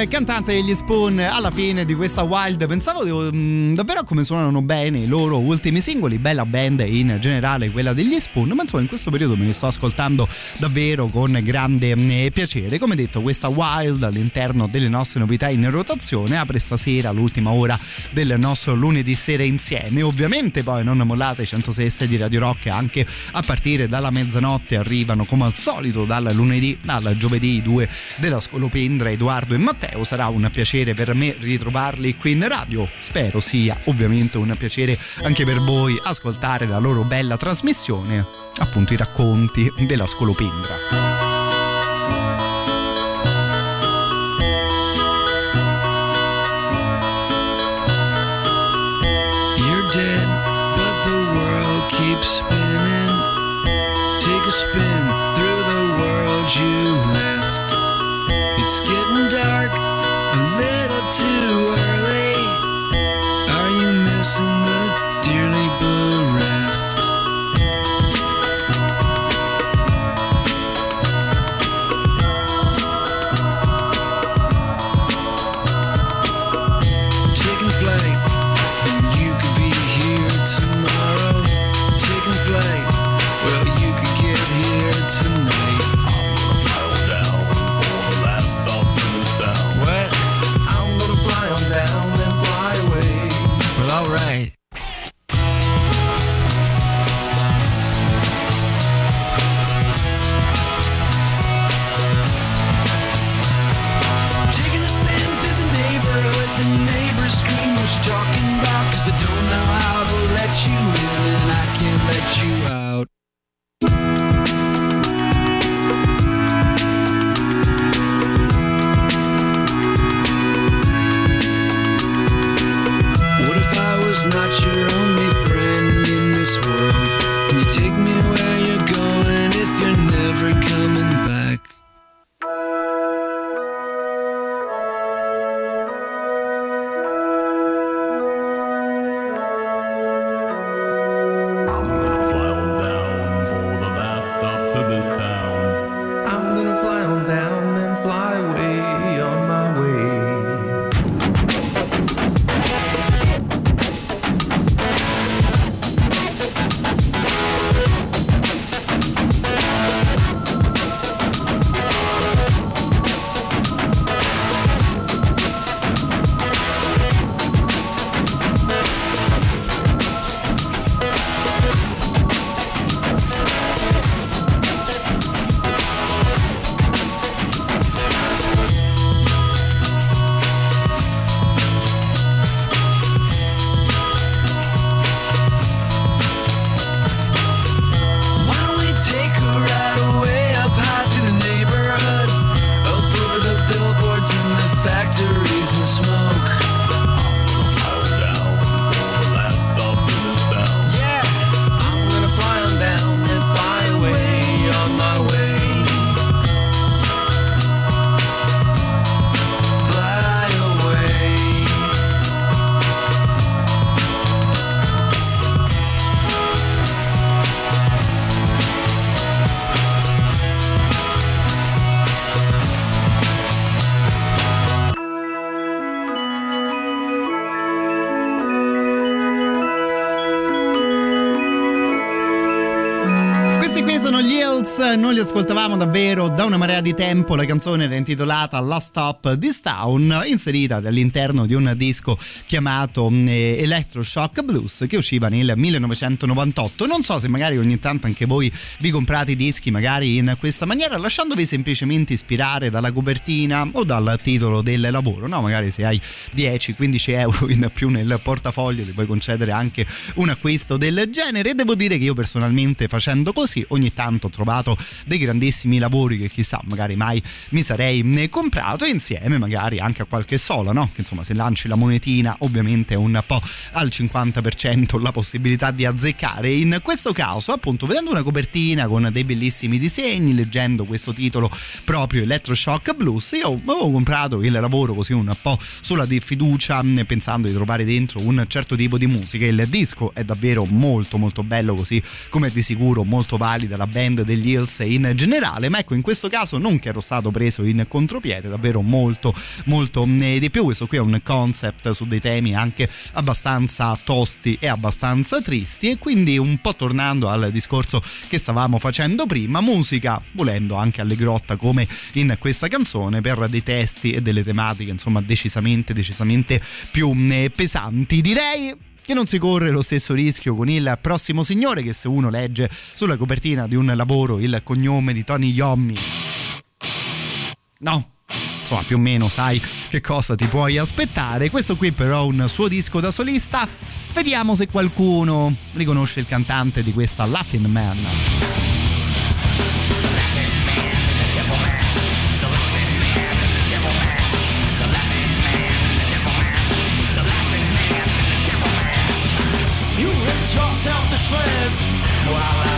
Cantante degli Spoon alla fine di questa Wild. Pensavo mm, davvero come suonano bene i loro ultimi singoli, bella band in generale quella degli Spoon, ma insomma in questo periodo me li sto ascoltando davvero con grande mm, piacere. Come detto, questa Wild all'interno delle nostre novità in rotazione apre stasera l'ultima ora del nostro lunedì sera insieme. Ovviamente poi non mollate i 106 di Radio Rock anche a partire dalla mezzanotte arrivano come al solito dal lunedì al giovedì i due della Scolopendra Edoardo e Matteo sarà un piacere per me ritrovarli qui in radio. Spero sia ovviamente un piacere anche per voi ascoltare la loro bella trasmissione appunto i racconti della Scolopendra davvero da una marea di tempo, la canzone era intitolata Last Stop This Town, inserita all'interno di un disco chiamato eh, Electroshock Blues che usciva nel 1998. Non so se magari ogni tanto anche voi vi comprate i dischi magari in questa maniera, lasciandovi semplicemente ispirare dalla copertina o dal titolo del lavoro, no? Magari se hai 10-15 euro in più nel portafoglio ti puoi concedere anche un acquisto del genere devo dire che io personalmente facendo così ogni tanto ho trovato dei grandissimi lavori che chissà magari mai mi sarei eh, comprato insieme magari anche a qualche sola, no? Che insomma se lanci la monetina ovviamente è un po' al 50% la possibilità di azzeccare. In questo caso appunto vedendo una copertina con dei bellissimi disegni, leggendo questo titolo proprio Electroshock Blues, io avevo comprato il lavoro così un po' sulla di fiducia mh, pensando di trovare dentro un certo tipo di musica. Il disco è davvero molto molto bello così come di sicuro molto valida la band degli Hills in generale, ma ecco in questo caso non che ero stato preso in contropiede, davvero molto molto mh, di più. Questo qui è un concept su dei temi anche abbastanza tosti e abbastanza tristi e quindi un po' tornando al discorso che stavamo facendo prima, musica volendo anche allegrotta come in questa canzone per dei testi e delle tematiche insomma decisamente decisamente più eh, pesanti direi che non si corre lo stesso rischio con il prossimo signore che se uno legge sulla copertina di un lavoro il cognome di Tony Yommi no. Insomma più o meno sai che cosa ti puoi aspettare. Questo qui però è un suo disco da solista. Vediamo se qualcuno riconosce il cantante di questa Laughing Man while I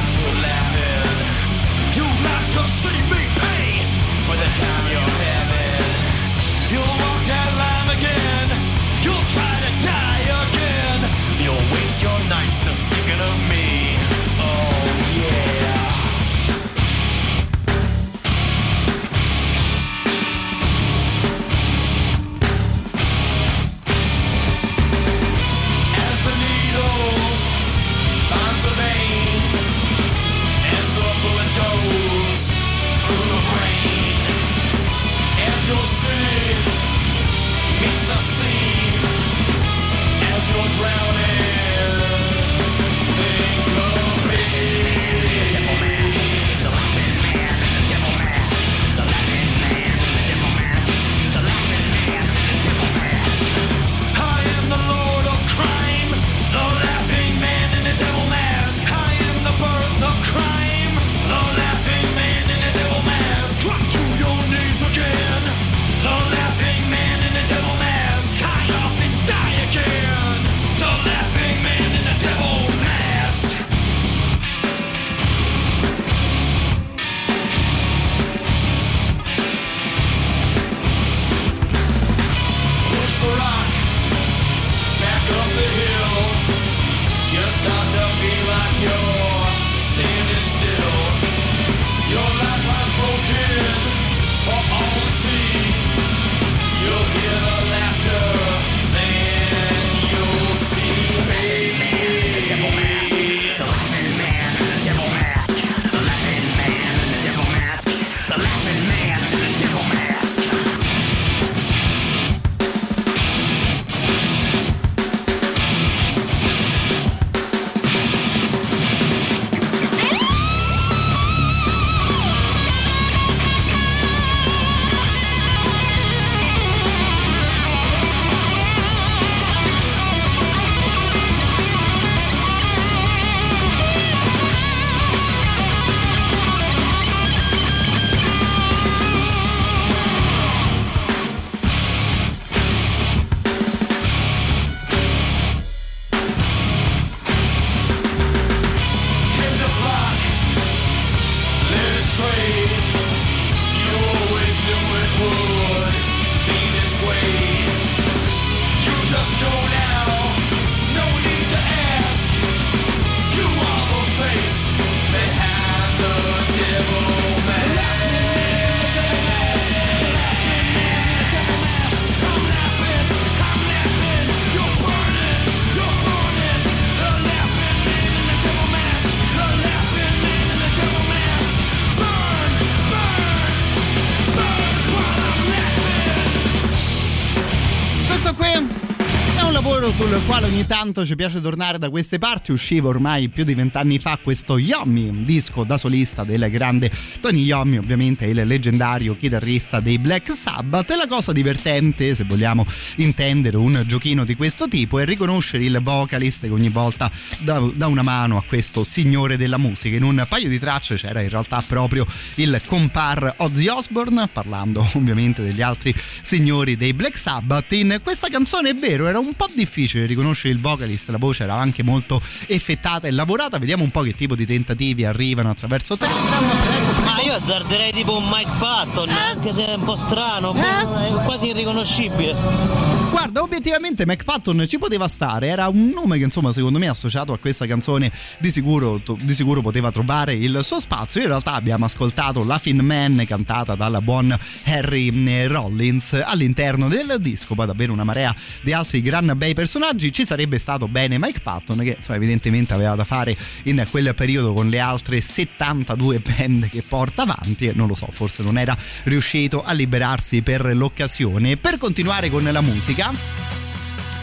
quale ogni tanto ci piace tornare da queste parti usciva ormai più di vent'anni fa questo Yommi, disco da solista del grande Tony Yommi, ovviamente il leggendario chitarrista dei Black Sabbath. E la cosa divertente, se vogliamo intendere un giochino di questo tipo, è riconoscere il vocalist che ogni volta dà, dà una mano a questo signore della musica. In un paio di tracce c'era in realtà proprio il compar Ozzy Osbourne, parlando ovviamente degli altri signori dei Black Sabbath. In questa canzone è vero, era un po' difficile riconoscere il vocalist, la voce era anche molto effettata e lavorata. Vediamo un po' che tipo di tentativi arrivano attraverso Telegram. Prego, prego. Ma io azzarderei tipo un Mike Patton, anche se è un po' strano, è quasi irriconoscibile. Guarda, obiettivamente McPatton ci poteva stare, era un nome che insomma secondo me associato a questa canzone di sicuro, di sicuro poteva trovare il suo spazio. In realtà abbiamo ascoltato La Fin Man cantata dal buon Harry eh, Rollins all'interno del disco, poi davvero una marea di altri gran bei personaggi. Ci sarebbe stato bene Mike Patton che insomma, evidentemente aveva da fare in quel periodo con le altre 72 band che porta avanti e non lo so, forse non era riuscito a liberarsi per l'occasione. Per continuare con la musica,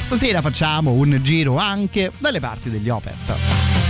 stasera facciamo un giro anche dalle parti degli Opet.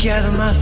get my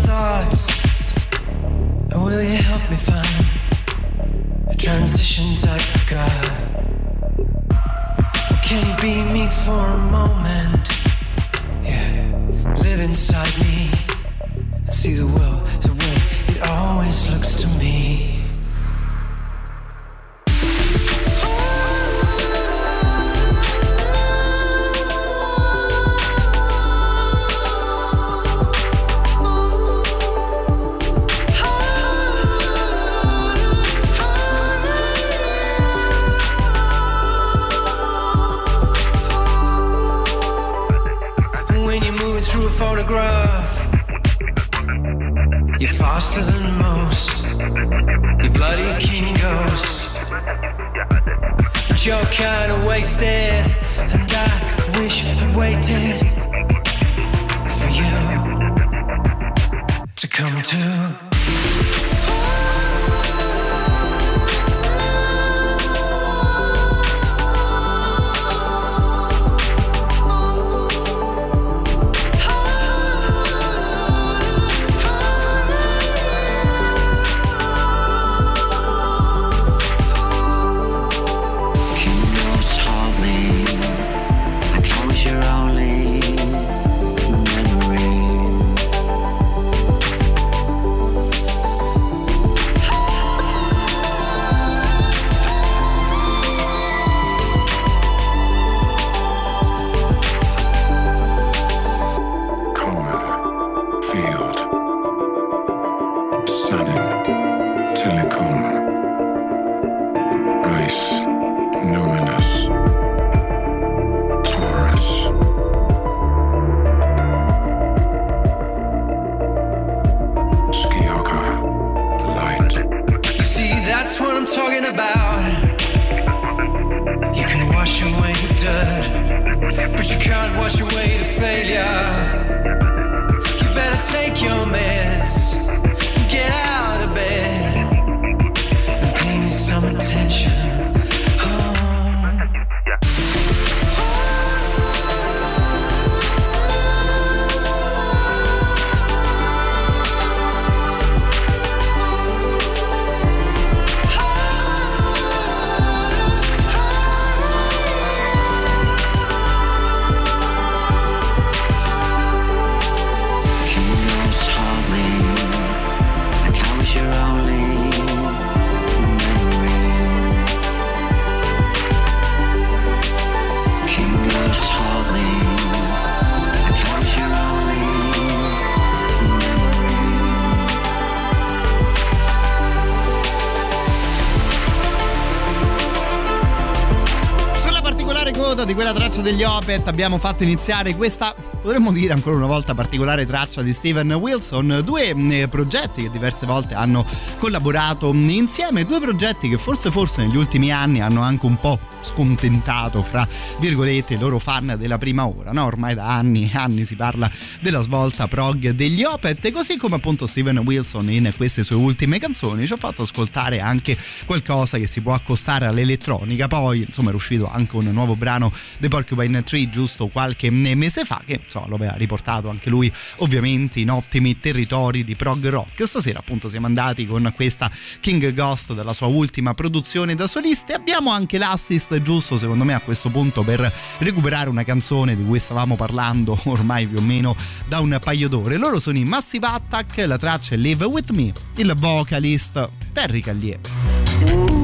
pezzo degli Opet abbiamo fatto iniziare questa, potremmo dire ancora una volta, particolare traccia di Steven Wilson. Due mm, progetti che diverse volte hanno collaborato insieme, due progetti che forse forse negli ultimi anni hanno anche un po' scontentato, fra virgolette, i loro fan della prima ora. No? Ormai da anni e anni si parla della svolta prog degli Opet. E così come appunto Steven Wilson in queste sue ultime canzoni ci ha fatto ascoltare anche qualcosa che si può accostare all'elettronica. Poi insomma è uscito anche un nuovo brano The Porcupine Tree giusto qualche mese fa che insomma, lo aveva riportato anche lui ovviamente in ottimi territori di prog rock. Stasera appunto siamo andati con questa King Ghost della sua ultima produzione da solista. E abbiamo anche l'assist giusto secondo me a questo punto per recuperare una canzone di cui stavamo parlando ormai più o meno da un paio d'ore. Loro sono i Massive Attack, la traccia è Live With Me, il vocalist Terry Callier.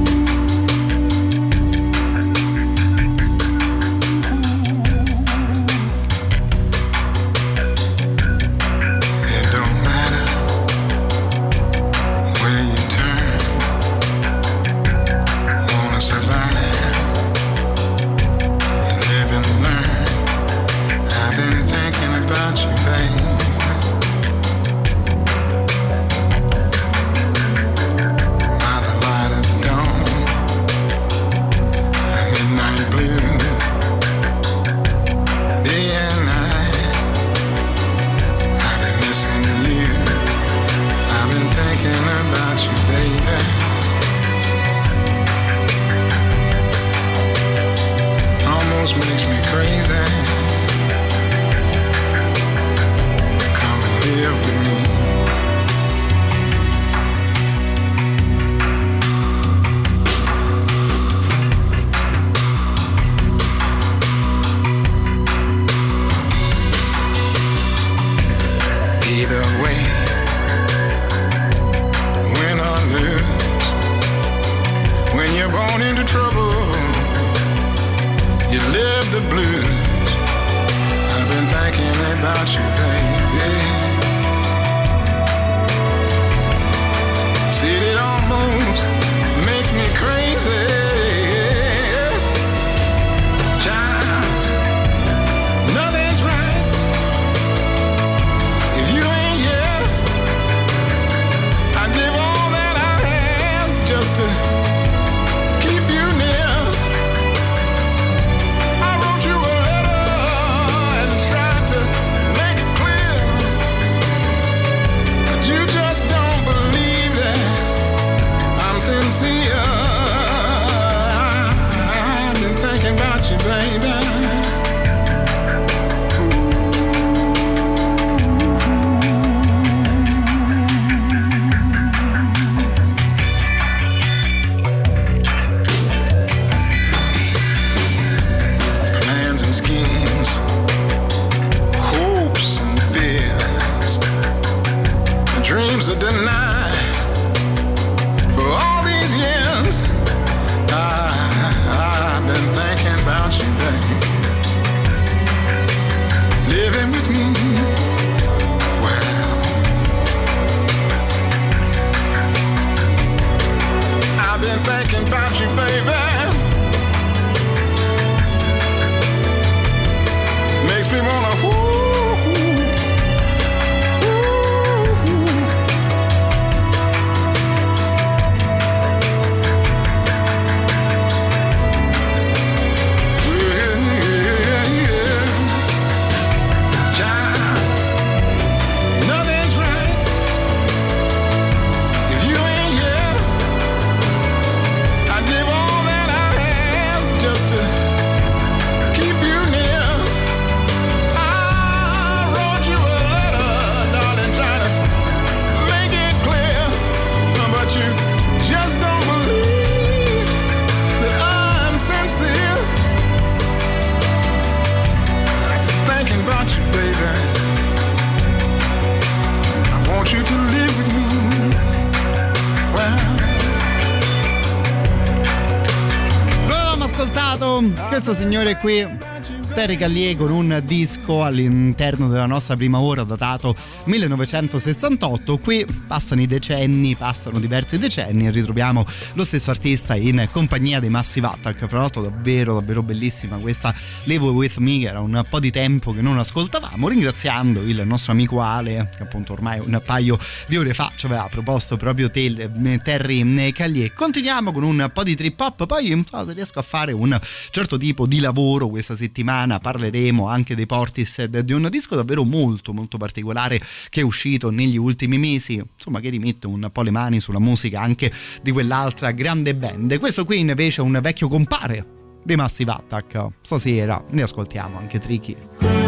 Signore qui. Terry Callier con un disco all'interno della nostra prima ora datato 1968 qui passano i decenni passano diversi decenni e ritroviamo lo stesso artista in compagnia dei Massive Attack fra l'altro davvero davvero bellissima questa Live With Me che era un po' di tempo che non ascoltavamo ringraziando il nostro amico Ale che appunto ormai un paio di ore fa ci aveva proposto proprio te, Terry Callier continuiamo con un po' di trip hop poi so, se riesco a fare un certo tipo di lavoro questa settimana parleremo anche dei Portishead di un disco davvero molto molto particolare che è uscito negli ultimi mesi insomma che rimette un po' le mani sulla musica anche di quell'altra grande band questo qui invece è un vecchio compare dei Massive Attack. Stasera ne ascoltiamo anche Tricky.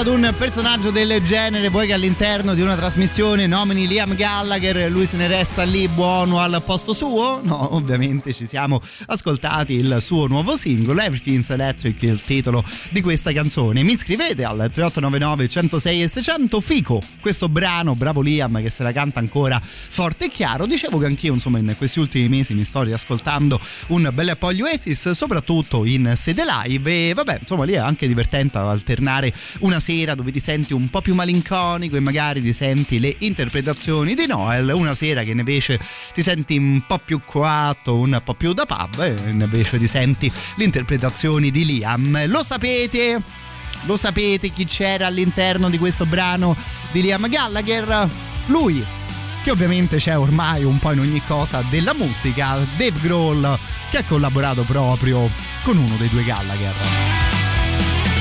Ad un personaggio del genere, vuoi che all'interno di una trasmissione nomini Liam Gallagher, lui se ne resta lì buono al posto suo? No, ovviamente ci siamo ascoltati il suo nuovo singolo, Everything's Electric, il titolo di questa canzone. Mi scrivete al 3899 106 e 600 Fico, questo brano, bravo Liam che se la canta ancora forte e chiaro. Dicevo che anch'io, insomma, in questi ultimi mesi mi sto riascoltando un bel po' gli Oasis, soprattutto in sede live e vabbè, insomma, lì è anche divertente alternare una sera dove ti senti un po' più malinconico e magari ti senti le interpretazioni di Noel, una sera che invece ti senti un po' più coatto, un po' più da pub e invece ti senti le interpretazioni di Liam. Lo sapete? Lo sapete chi c'era all'interno di questo brano di Liam Gallagher? Lui, che ovviamente c'è ormai un po' in ogni cosa della musica, Dave Grohl, che ha collaborato proprio con uno dei due Gallagher.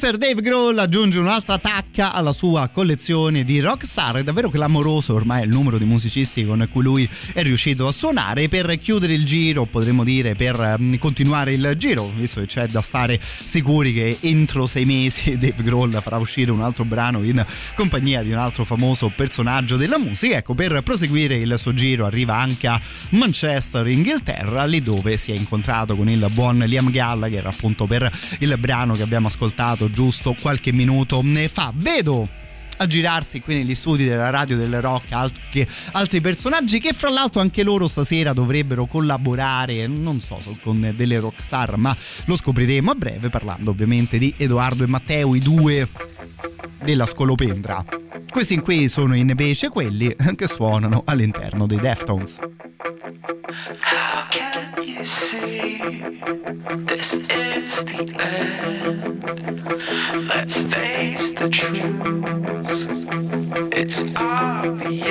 Mr. Dave Grohl aggiunge un'altra tacca alla sua collezione di rockstar. È davvero clamoroso ormai il numero di musicisti con cui lui è riuscito a suonare. Per chiudere il giro, potremmo dire per mm, continuare il giro, visto che c'è da stare sicuri che entro sei mesi Dave Grohl farà uscire un altro brano in compagnia di un altro famoso personaggio della musica. Ecco, per proseguire il suo giro arriva anche a Manchester, Inghilterra, lì dove si è incontrato con il buon Liam Gallagher appunto per il brano che abbiamo ascoltato giusto qualche minuto fa. Vedo a girarsi qui negli studi della radio del rock anche altri personaggi che fra l'altro anche loro stasera dovrebbero collaborare non so con delle rockstar ma lo scopriremo a breve parlando ovviamente di Edoardo e Matteo i due della Scolopendra questi qui sono invece quelli che suonano all'interno dei Deftones How can you see this is the end? Let's face the truth. It's obvious.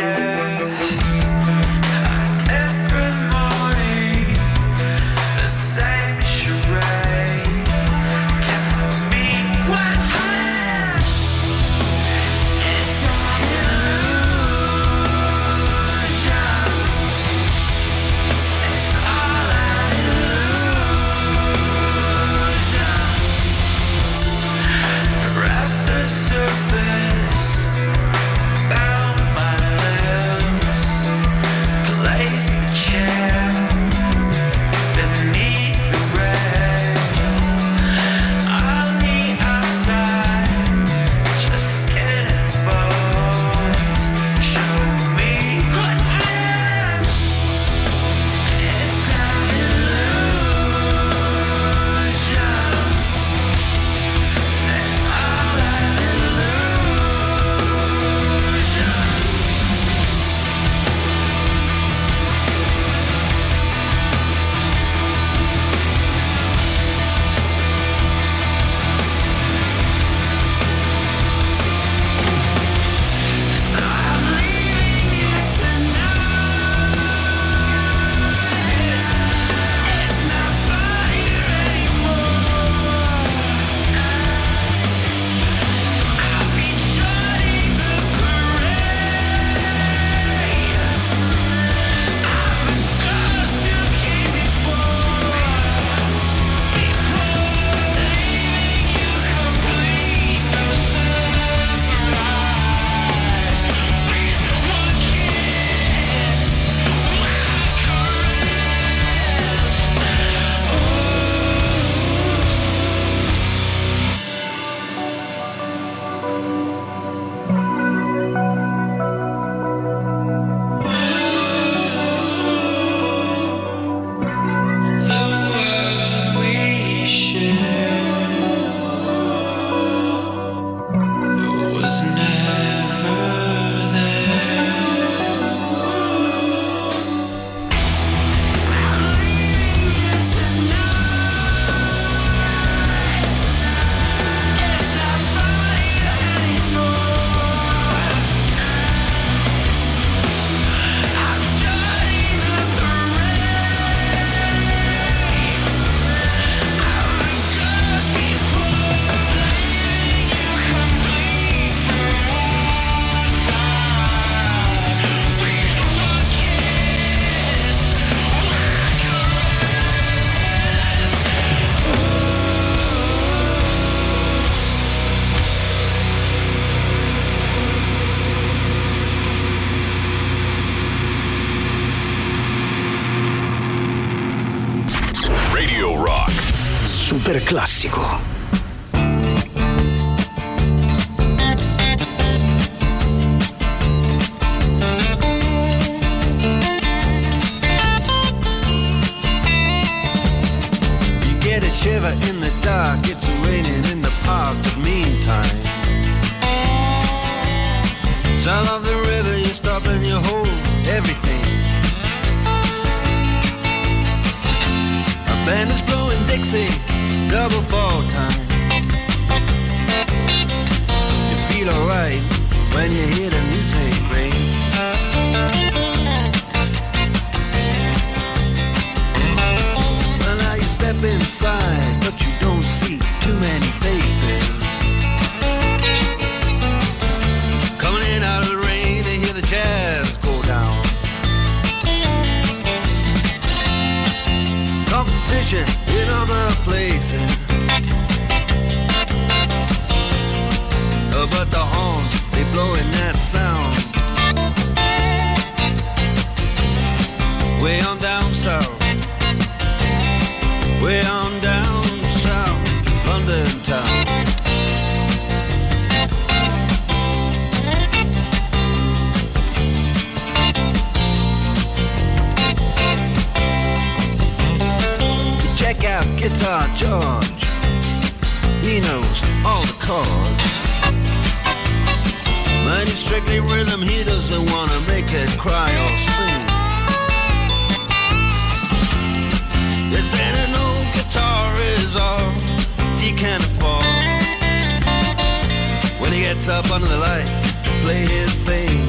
ocean, in other places. Uh, but the horns, they blowing that sound. Guitar George. He knows all the chords. Mine strictly rhythm, he doesn't wanna make it cry or sing. Then an old guitar is all he can afford. When he gets up under the lights to play his thing.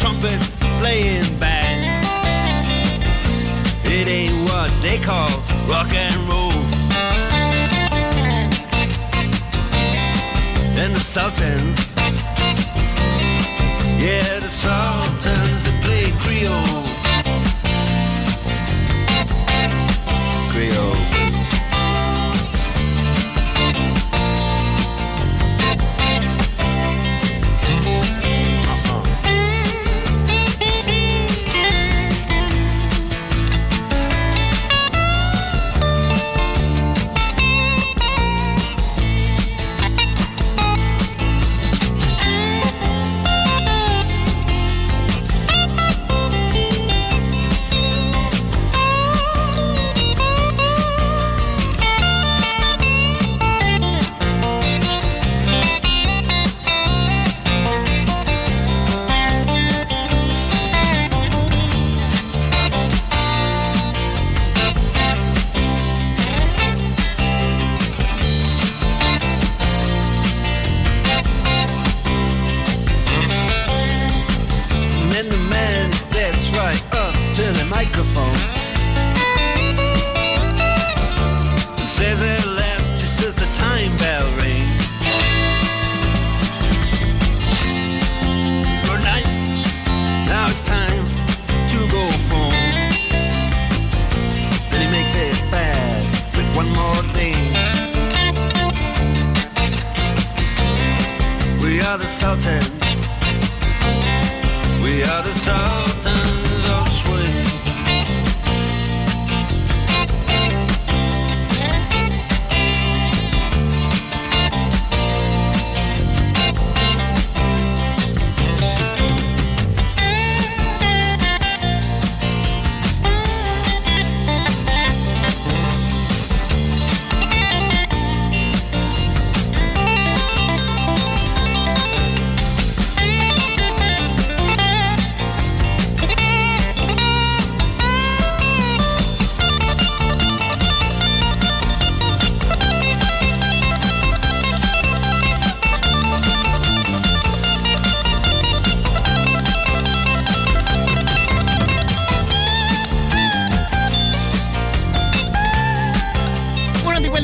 trumpet playing band. It ain't what they call rock and roll. And the Sultans, yeah, the Sultans that play Creole. Creole.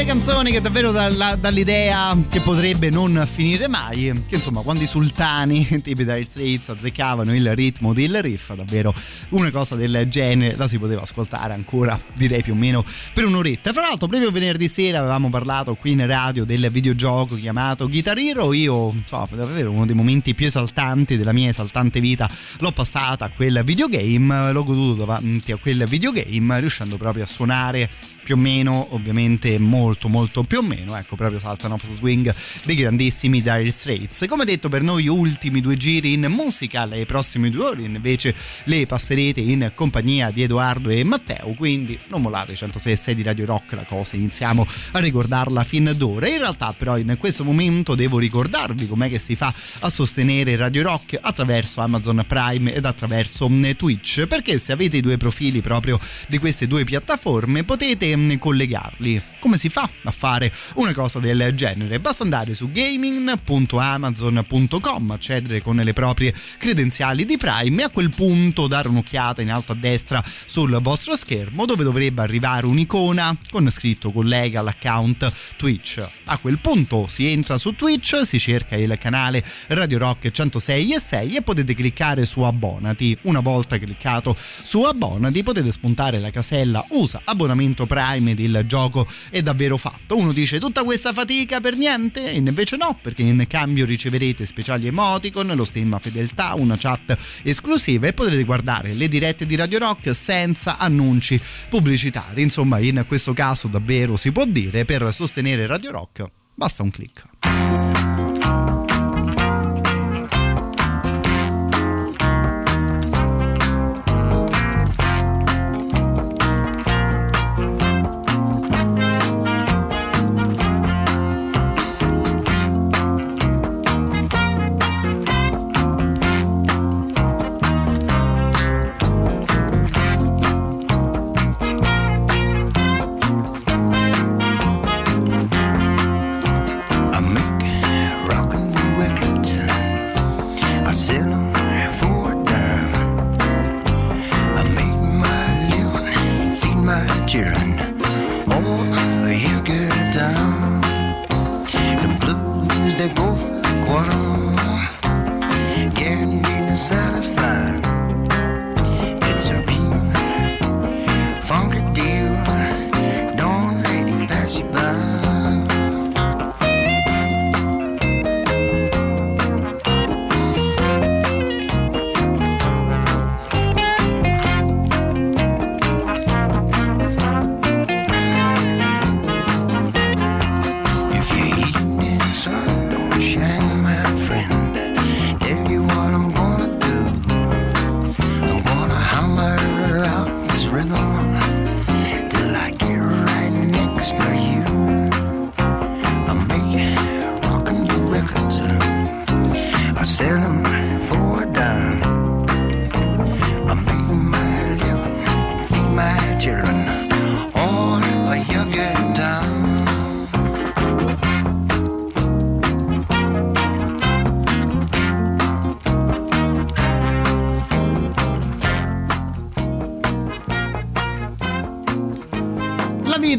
Canzoni che davvero dalla- dall'idea che potrebbe non finire mai, che insomma quando i sultani tipi Dire Straits azzeccavano il ritmo del riff, davvero una cosa del genere la si poteva ascoltare ancora direi più o meno per un'oretta. Fra l'altro proprio venerdì sera avevamo parlato qui in radio del videogioco chiamato Guitar Hero, io insomma davvero uno dei momenti più esaltanti della mia esaltante vita l'ho passata a quel videogame, l'ho goduto davanti a quel videogame riuscendo proprio a suonare più o meno, ovviamente molto molto più o meno, ecco proprio saltano off swing dei grandissimi Dire Straits. Come detto per noi ultimi due giri in musica, le prossime due ore invece le passerete in compagnia di Edoardo e Matteo, quindi non mollate 106 di Radio Rock, la cosa iniziamo a ricordarla fin d'ora. In realtà però in questo momento devo ricordarvi com'è che si fa a sostenere Radio Rock attraverso Amazon Prime ed attraverso Twitch, perché se avete i due profili proprio di queste due piattaforme potete collegarli. Come si fa a fare una cosa del genere? Basta andare su gaming.amazon.com, accedere con le proprie credenziali di Prime e a quel punto dare un'occhiata in alto a destra sul vostro schermo dove dovrebbe arrivare un'icona con scritto collega all'account Twitch. A quel punto si entra su Twitch, si cerca il canale Radio Rock 106 e 6 e potete cliccare su abbonati. Una volta cliccato su abbonati potete spuntare la casella usa abbonamento Prime ed il gioco è davvero fatto. Uno dice tutta questa fatica per niente e invece no, perché in cambio riceverete speciali emoticon, lo stemma fedeltà, una chat esclusiva e potrete guardare le dirette di Radio Rock senza annunci pubblicitari. Insomma, in questo caso davvero si può dire per sostenere Radio Rock basta un clic.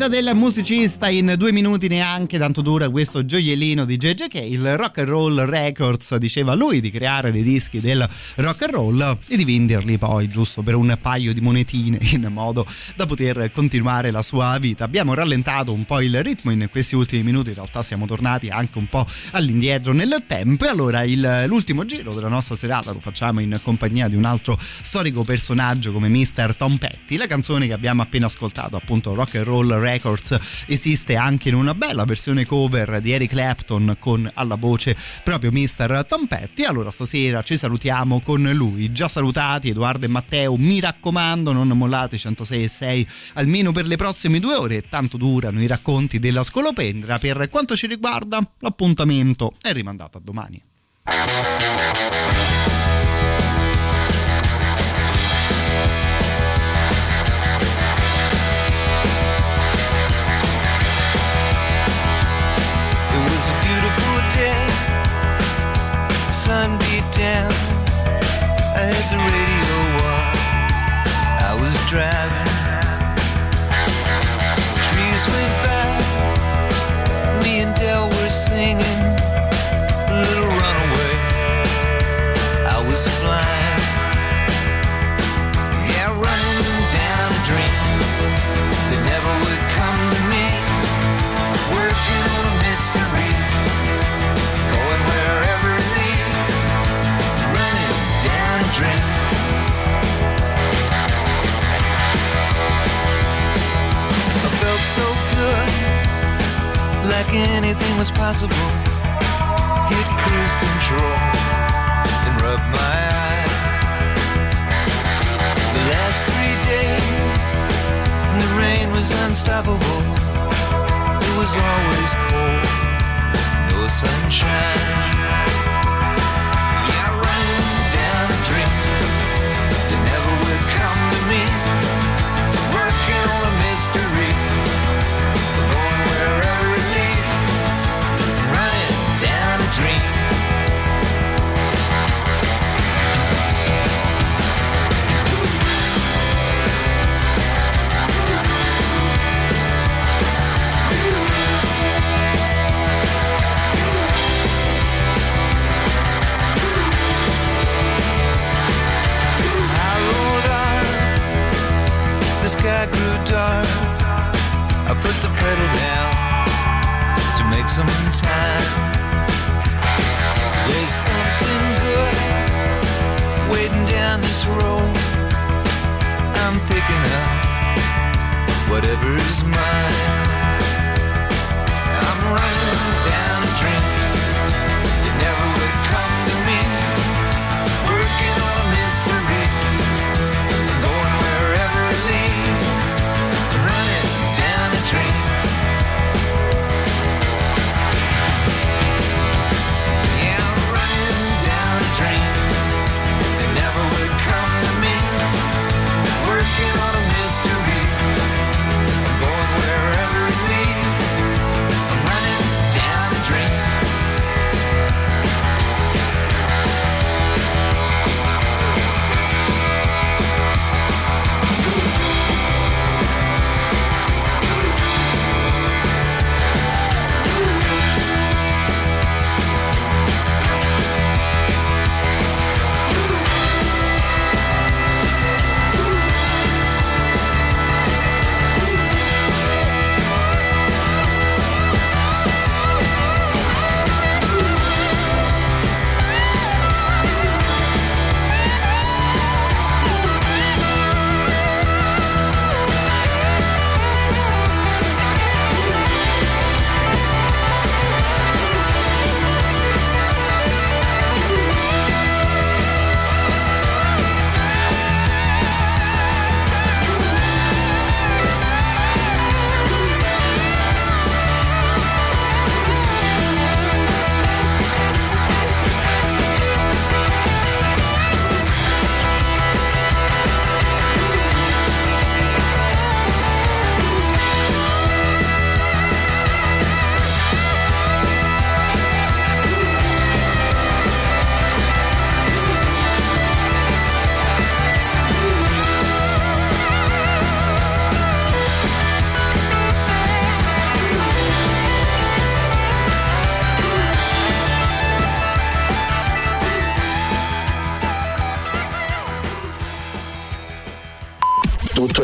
Vita del musicista in due minuti neanche, tanto dura questo gioiellino di JJK. Il Rock and Roll Records diceva lui di creare dei dischi del rock and roll e di venderli poi giusto per un paio di monetine in modo da poter continuare la sua vita. Abbiamo rallentato un po' il ritmo in questi ultimi minuti, in realtà siamo tornati anche un po' all'indietro nel tempo e allora il- l'ultimo giro della nostra serata lo facciamo in compagnia di un altro storico personaggio come Mr. Tom Petty. La canzone che abbiamo appena ascoltato, appunto Rock and Roll Records, esiste anche in una bella versione cover di Eric Clapton con alla voce proprio Mr. Tom Petty. Allora stasera ci salutiamo con lui. Già salutati Edoardo e Matteo, mi raccomando non mollate 106 e 6 almeno per le prossime due ore, tanto durano i racconti della scolopendra. Per quanto ci riguarda l'appuntamento è rimandato a domani. time beat down, I had the radio on. I was driving. Trees went by, me and Dell were singing. Like anything was possible. Hit cruise control and rub my eyes. The last three days, the rain was unstoppable. It was always cold, no sunshine. Make. There's something good waiting down this road. I'm picking up whatever's mine.